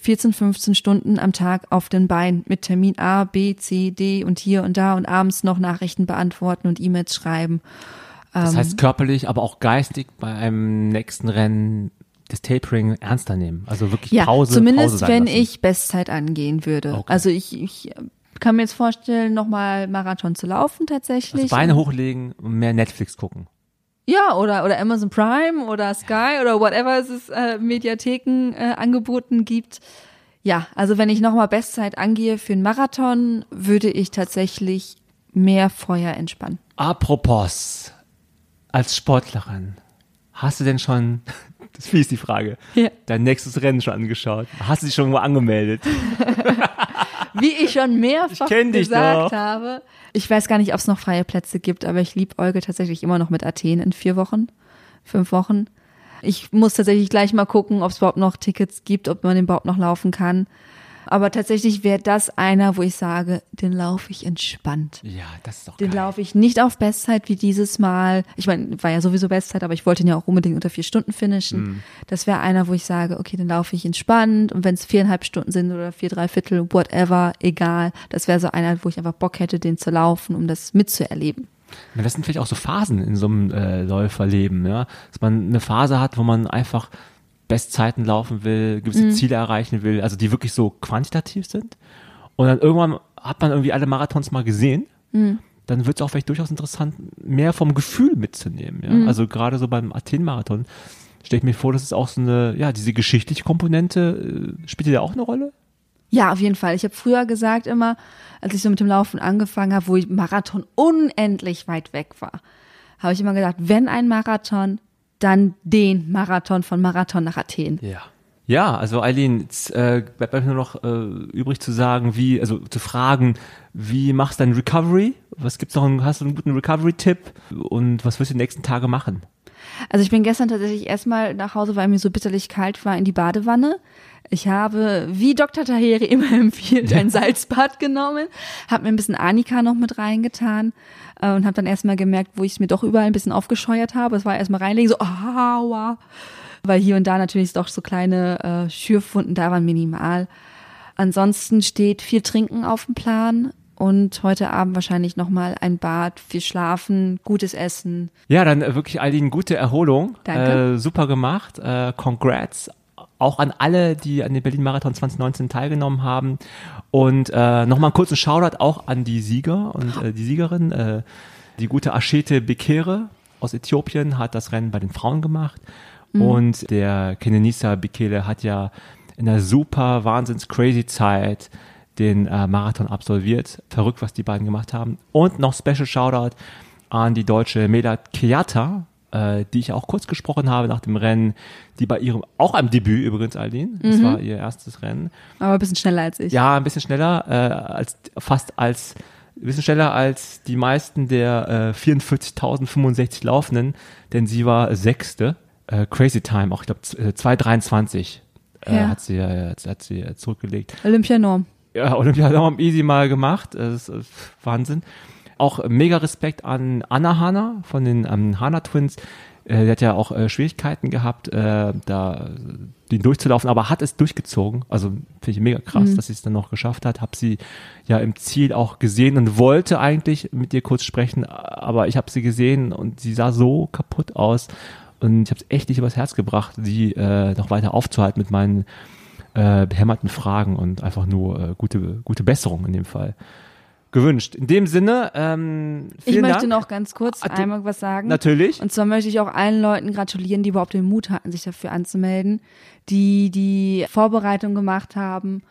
14, 15 Stunden am Tag auf den Beinen mit Termin A, B, C, D und hier und da und abends noch Nachrichten beantworten und E-Mails schreiben. Das Ähm. heißt körperlich, aber auch geistig bei einem nächsten Rennen das Tapering ernster nehmen. Also wirklich Ja, Pause. zumindest Pause wenn lassen. ich Bestzeit angehen würde. Okay. Also ich, ich kann mir jetzt vorstellen, nochmal Marathon zu laufen tatsächlich. also Beine hochlegen und mehr Netflix gucken. Ja, oder, oder Amazon Prime oder Sky oder whatever es ist, äh, Mediatheken äh, angeboten gibt. Ja, also wenn ich nochmal Bestzeit angehe für einen Marathon, würde ich tatsächlich mehr Feuer entspannen. Apropos, als Sportlerin, hast du denn schon, das ist die Frage, Ja. dein nächstes Rennen schon angeschaut? Hast du dich schon irgendwo angemeldet? wie ich schon mehrfach Ich gesagt habe. Ich weiß gar nicht, ob es noch freie Plätze gibt, aber ich liebe Euge tatsächlich immer noch mit Athen in vier Wochen, fünf Wochen. Ich muss tatsächlich gleich mal gucken, ob es überhaupt noch Tickets gibt, ob man den überhaupt noch laufen kann. Aber tatsächlich wäre das einer, wo ich sage, den laufe ich entspannt. Ja, das ist doch Den laufe ich nicht auf Bestzeit wie dieses Mal. Ich meine, war ja sowieso Bestzeit, aber ich wollte ihn ja auch unbedingt unter vier Stunden finishen. Mhm. Das wäre einer, wo ich sage, okay, den laufe ich entspannt. Und wenn es viereinhalb Stunden sind oder vier, drei Viertel, whatever, egal. Das wäre so einer, wo ich einfach Bock hätte, den zu laufen, um das mitzuerleben. Ja, das sind vielleicht auch so Phasen in so einem äh, Läuferleben, ja. Dass man eine Phase hat, wo man einfach Bestzeiten laufen will, gewisse Mhm. Ziele erreichen will, also die wirklich so quantitativ sind. Und dann irgendwann hat man irgendwie alle Marathons mal gesehen. Mhm. Dann wird es auch vielleicht durchaus interessant, mehr vom Gefühl mitzunehmen. Ja? Mhm. Also gerade so beim Athen-Marathon stelle ich mir vor, dass es auch so eine, ja, diese geschichtliche Komponente, äh, spielt die da auch eine Rolle? Ja, auf jeden Fall. Ich habe früher gesagt immer, als ich so mit dem Laufen angefangen habe, wo ich Marathon unendlich weit weg war, habe ich immer gesagt, wenn ein Marathon, dann den Marathon von Marathon nach Athen. Ja. Ja, also Eileen, jetzt äh, bleibt mir nur noch äh, übrig zu sagen, wie, also zu fragen, wie machst du dein Recovery? Was gibt's noch, hast du einen guten Recovery-Tipp? Und was wirst du die nächsten Tage machen? Also ich bin gestern tatsächlich erstmal nach Hause, weil mir so bitterlich kalt war, in die Badewanne. Ich habe, wie Dr. Taheri immer empfiehlt, ein Salzbad genommen, habe mir ein bisschen Anika noch mit reingetan äh, und habe dann erstmal gemerkt, wo ich es mir doch überall ein bisschen aufgescheuert habe. Es war erstmal reinlegen, so aua, weil hier und da natürlich doch so kleine äh, Schürfwunden da waren, minimal. Ansonsten steht viel Trinken auf dem Plan und heute Abend wahrscheinlich nochmal ein Bad, viel Schlafen, gutes Essen. Ja, dann äh, wirklich Eileen, gute Erholung. Danke. Äh, super gemacht. Äh, congrats. Auch an alle, die an dem Berlin-Marathon 2019 teilgenommen haben. Und äh, nochmal einen kurzen Shoutout auch an die Sieger und äh, die Siegerin. Äh, die gute Ashete Bekere aus Äthiopien hat das Rennen bei den Frauen gemacht. Und der Kenenisa Bekele hat ja in einer super, wahnsinns crazy Zeit den äh, Marathon absolviert. Verrückt, was die beiden gemacht haben. Und noch Special Shoutout an die deutsche Melat Keata, äh, die ich auch kurz gesprochen habe nach dem Rennen, die bei ihrem, auch einem Debüt übrigens, Aldin, das war ihr erstes Rennen, Aber ein bisschen schneller als ich. ja, ein bisschen schneller, äh, als fast als ein bisschen schneller als die meisten der äh, 44.065 Laufenden, denn sie war Sechste. Äh, Crazy Time, auch ich glaube 2,23 äh, Ja. hat sie äh, hat sie äh, zurückgelegt. Olympianorm. Ja, Olympia hat auch easy mal gemacht. Das ist äh, Wahnsinn. Auch mega Respekt an Anna Hanna von den ähm, Hanna Twins. Äh, die hat ja auch äh, Schwierigkeiten gehabt, äh, da den durchzulaufen, aber hat es durchgezogen. Also finde ich mega krass, dass sie es dann noch geschafft hat. Hab sie ja im Ziel auch gesehen und wollte eigentlich mit ihr kurz sprechen, aber ich habe sie gesehen und sie sah so kaputt aus und ich habe es echt nicht übers Herz gebracht, sie äh, noch weiter aufzuhalten mit meinen äh, behämmerten Fragen und einfach nur äh, gute, gute Besserung in dem Fall gewünscht. In dem Sinne, ähm, vielen Ich möchte Dank. noch ganz kurz Ah, du- einmal was sagen. Natürlich. Und zwar möchte ich auch allen Leuten gratulieren, die überhaupt den Mut hatten, sich dafür anzumelden, die die Vorbereitung gemacht haben.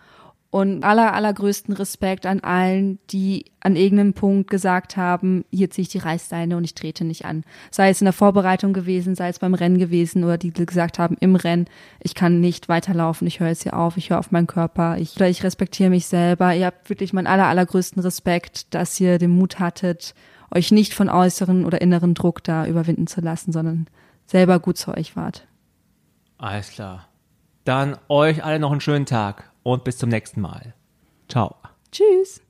Und aller, allergrößten Respekt an allen, die an irgendeinem Punkt gesagt haben, hier ziehe ich die Reißleine und ich trete nicht an. Sei es in der Vorbereitung gewesen, sei es beim Rennen gewesen oder die gesagt haben im Rennen, ich kann nicht weiterlaufen, ich höre jetzt hier auf, ich höre auf meinen Körper, ich, oder ich respektiere mich selber. Ihr habt wirklich meinen aller, allergrößten Respekt, dass ihr den Mut hattet, euch nicht von äußeren oder inneren Druck da überwinden zu lassen, sondern selber gut zu euch wart. Alles klar. Dann euch alle noch einen schönen Tag und bis zum nächsten Mal. Ciao. Tschüss.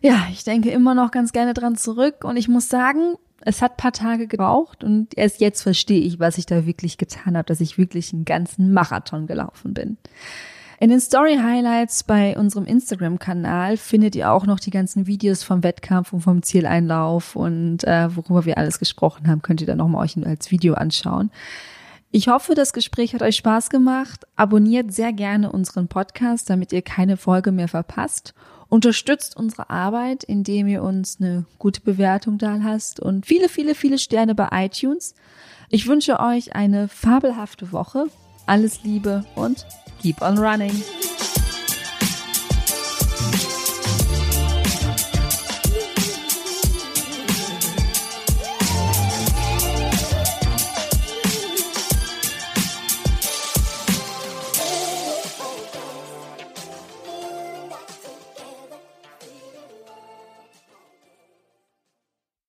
Ja, ich denke immer noch ganz gerne dran zurück und ich muss sagen, es hat paar Tage gebraucht und erst jetzt verstehe ich, was ich da wirklich getan habe, dass ich wirklich einen ganzen Marathon gelaufen bin. In den Story Highlights bei unserem Instagram-Kanal findet ihr auch noch die ganzen Videos vom Wettkampf und vom Zieleinlauf und äh, worüber wir alles gesprochen haben, könnt ihr dann nochmal euch als Video anschauen. Ich hoffe, das Gespräch hat euch Spaß gemacht. Abonniert sehr gerne unseren Podcast, damit ihr keine Folge mehr verpasst. Unterstützt unsere Arbeit, indem ihr uns eine gute Bewertung da lasst und viele, viele, viele Sterne bei iTunes. Ich wünsche euch eine fabelhafte Woche. Alles Liebe und keep on running.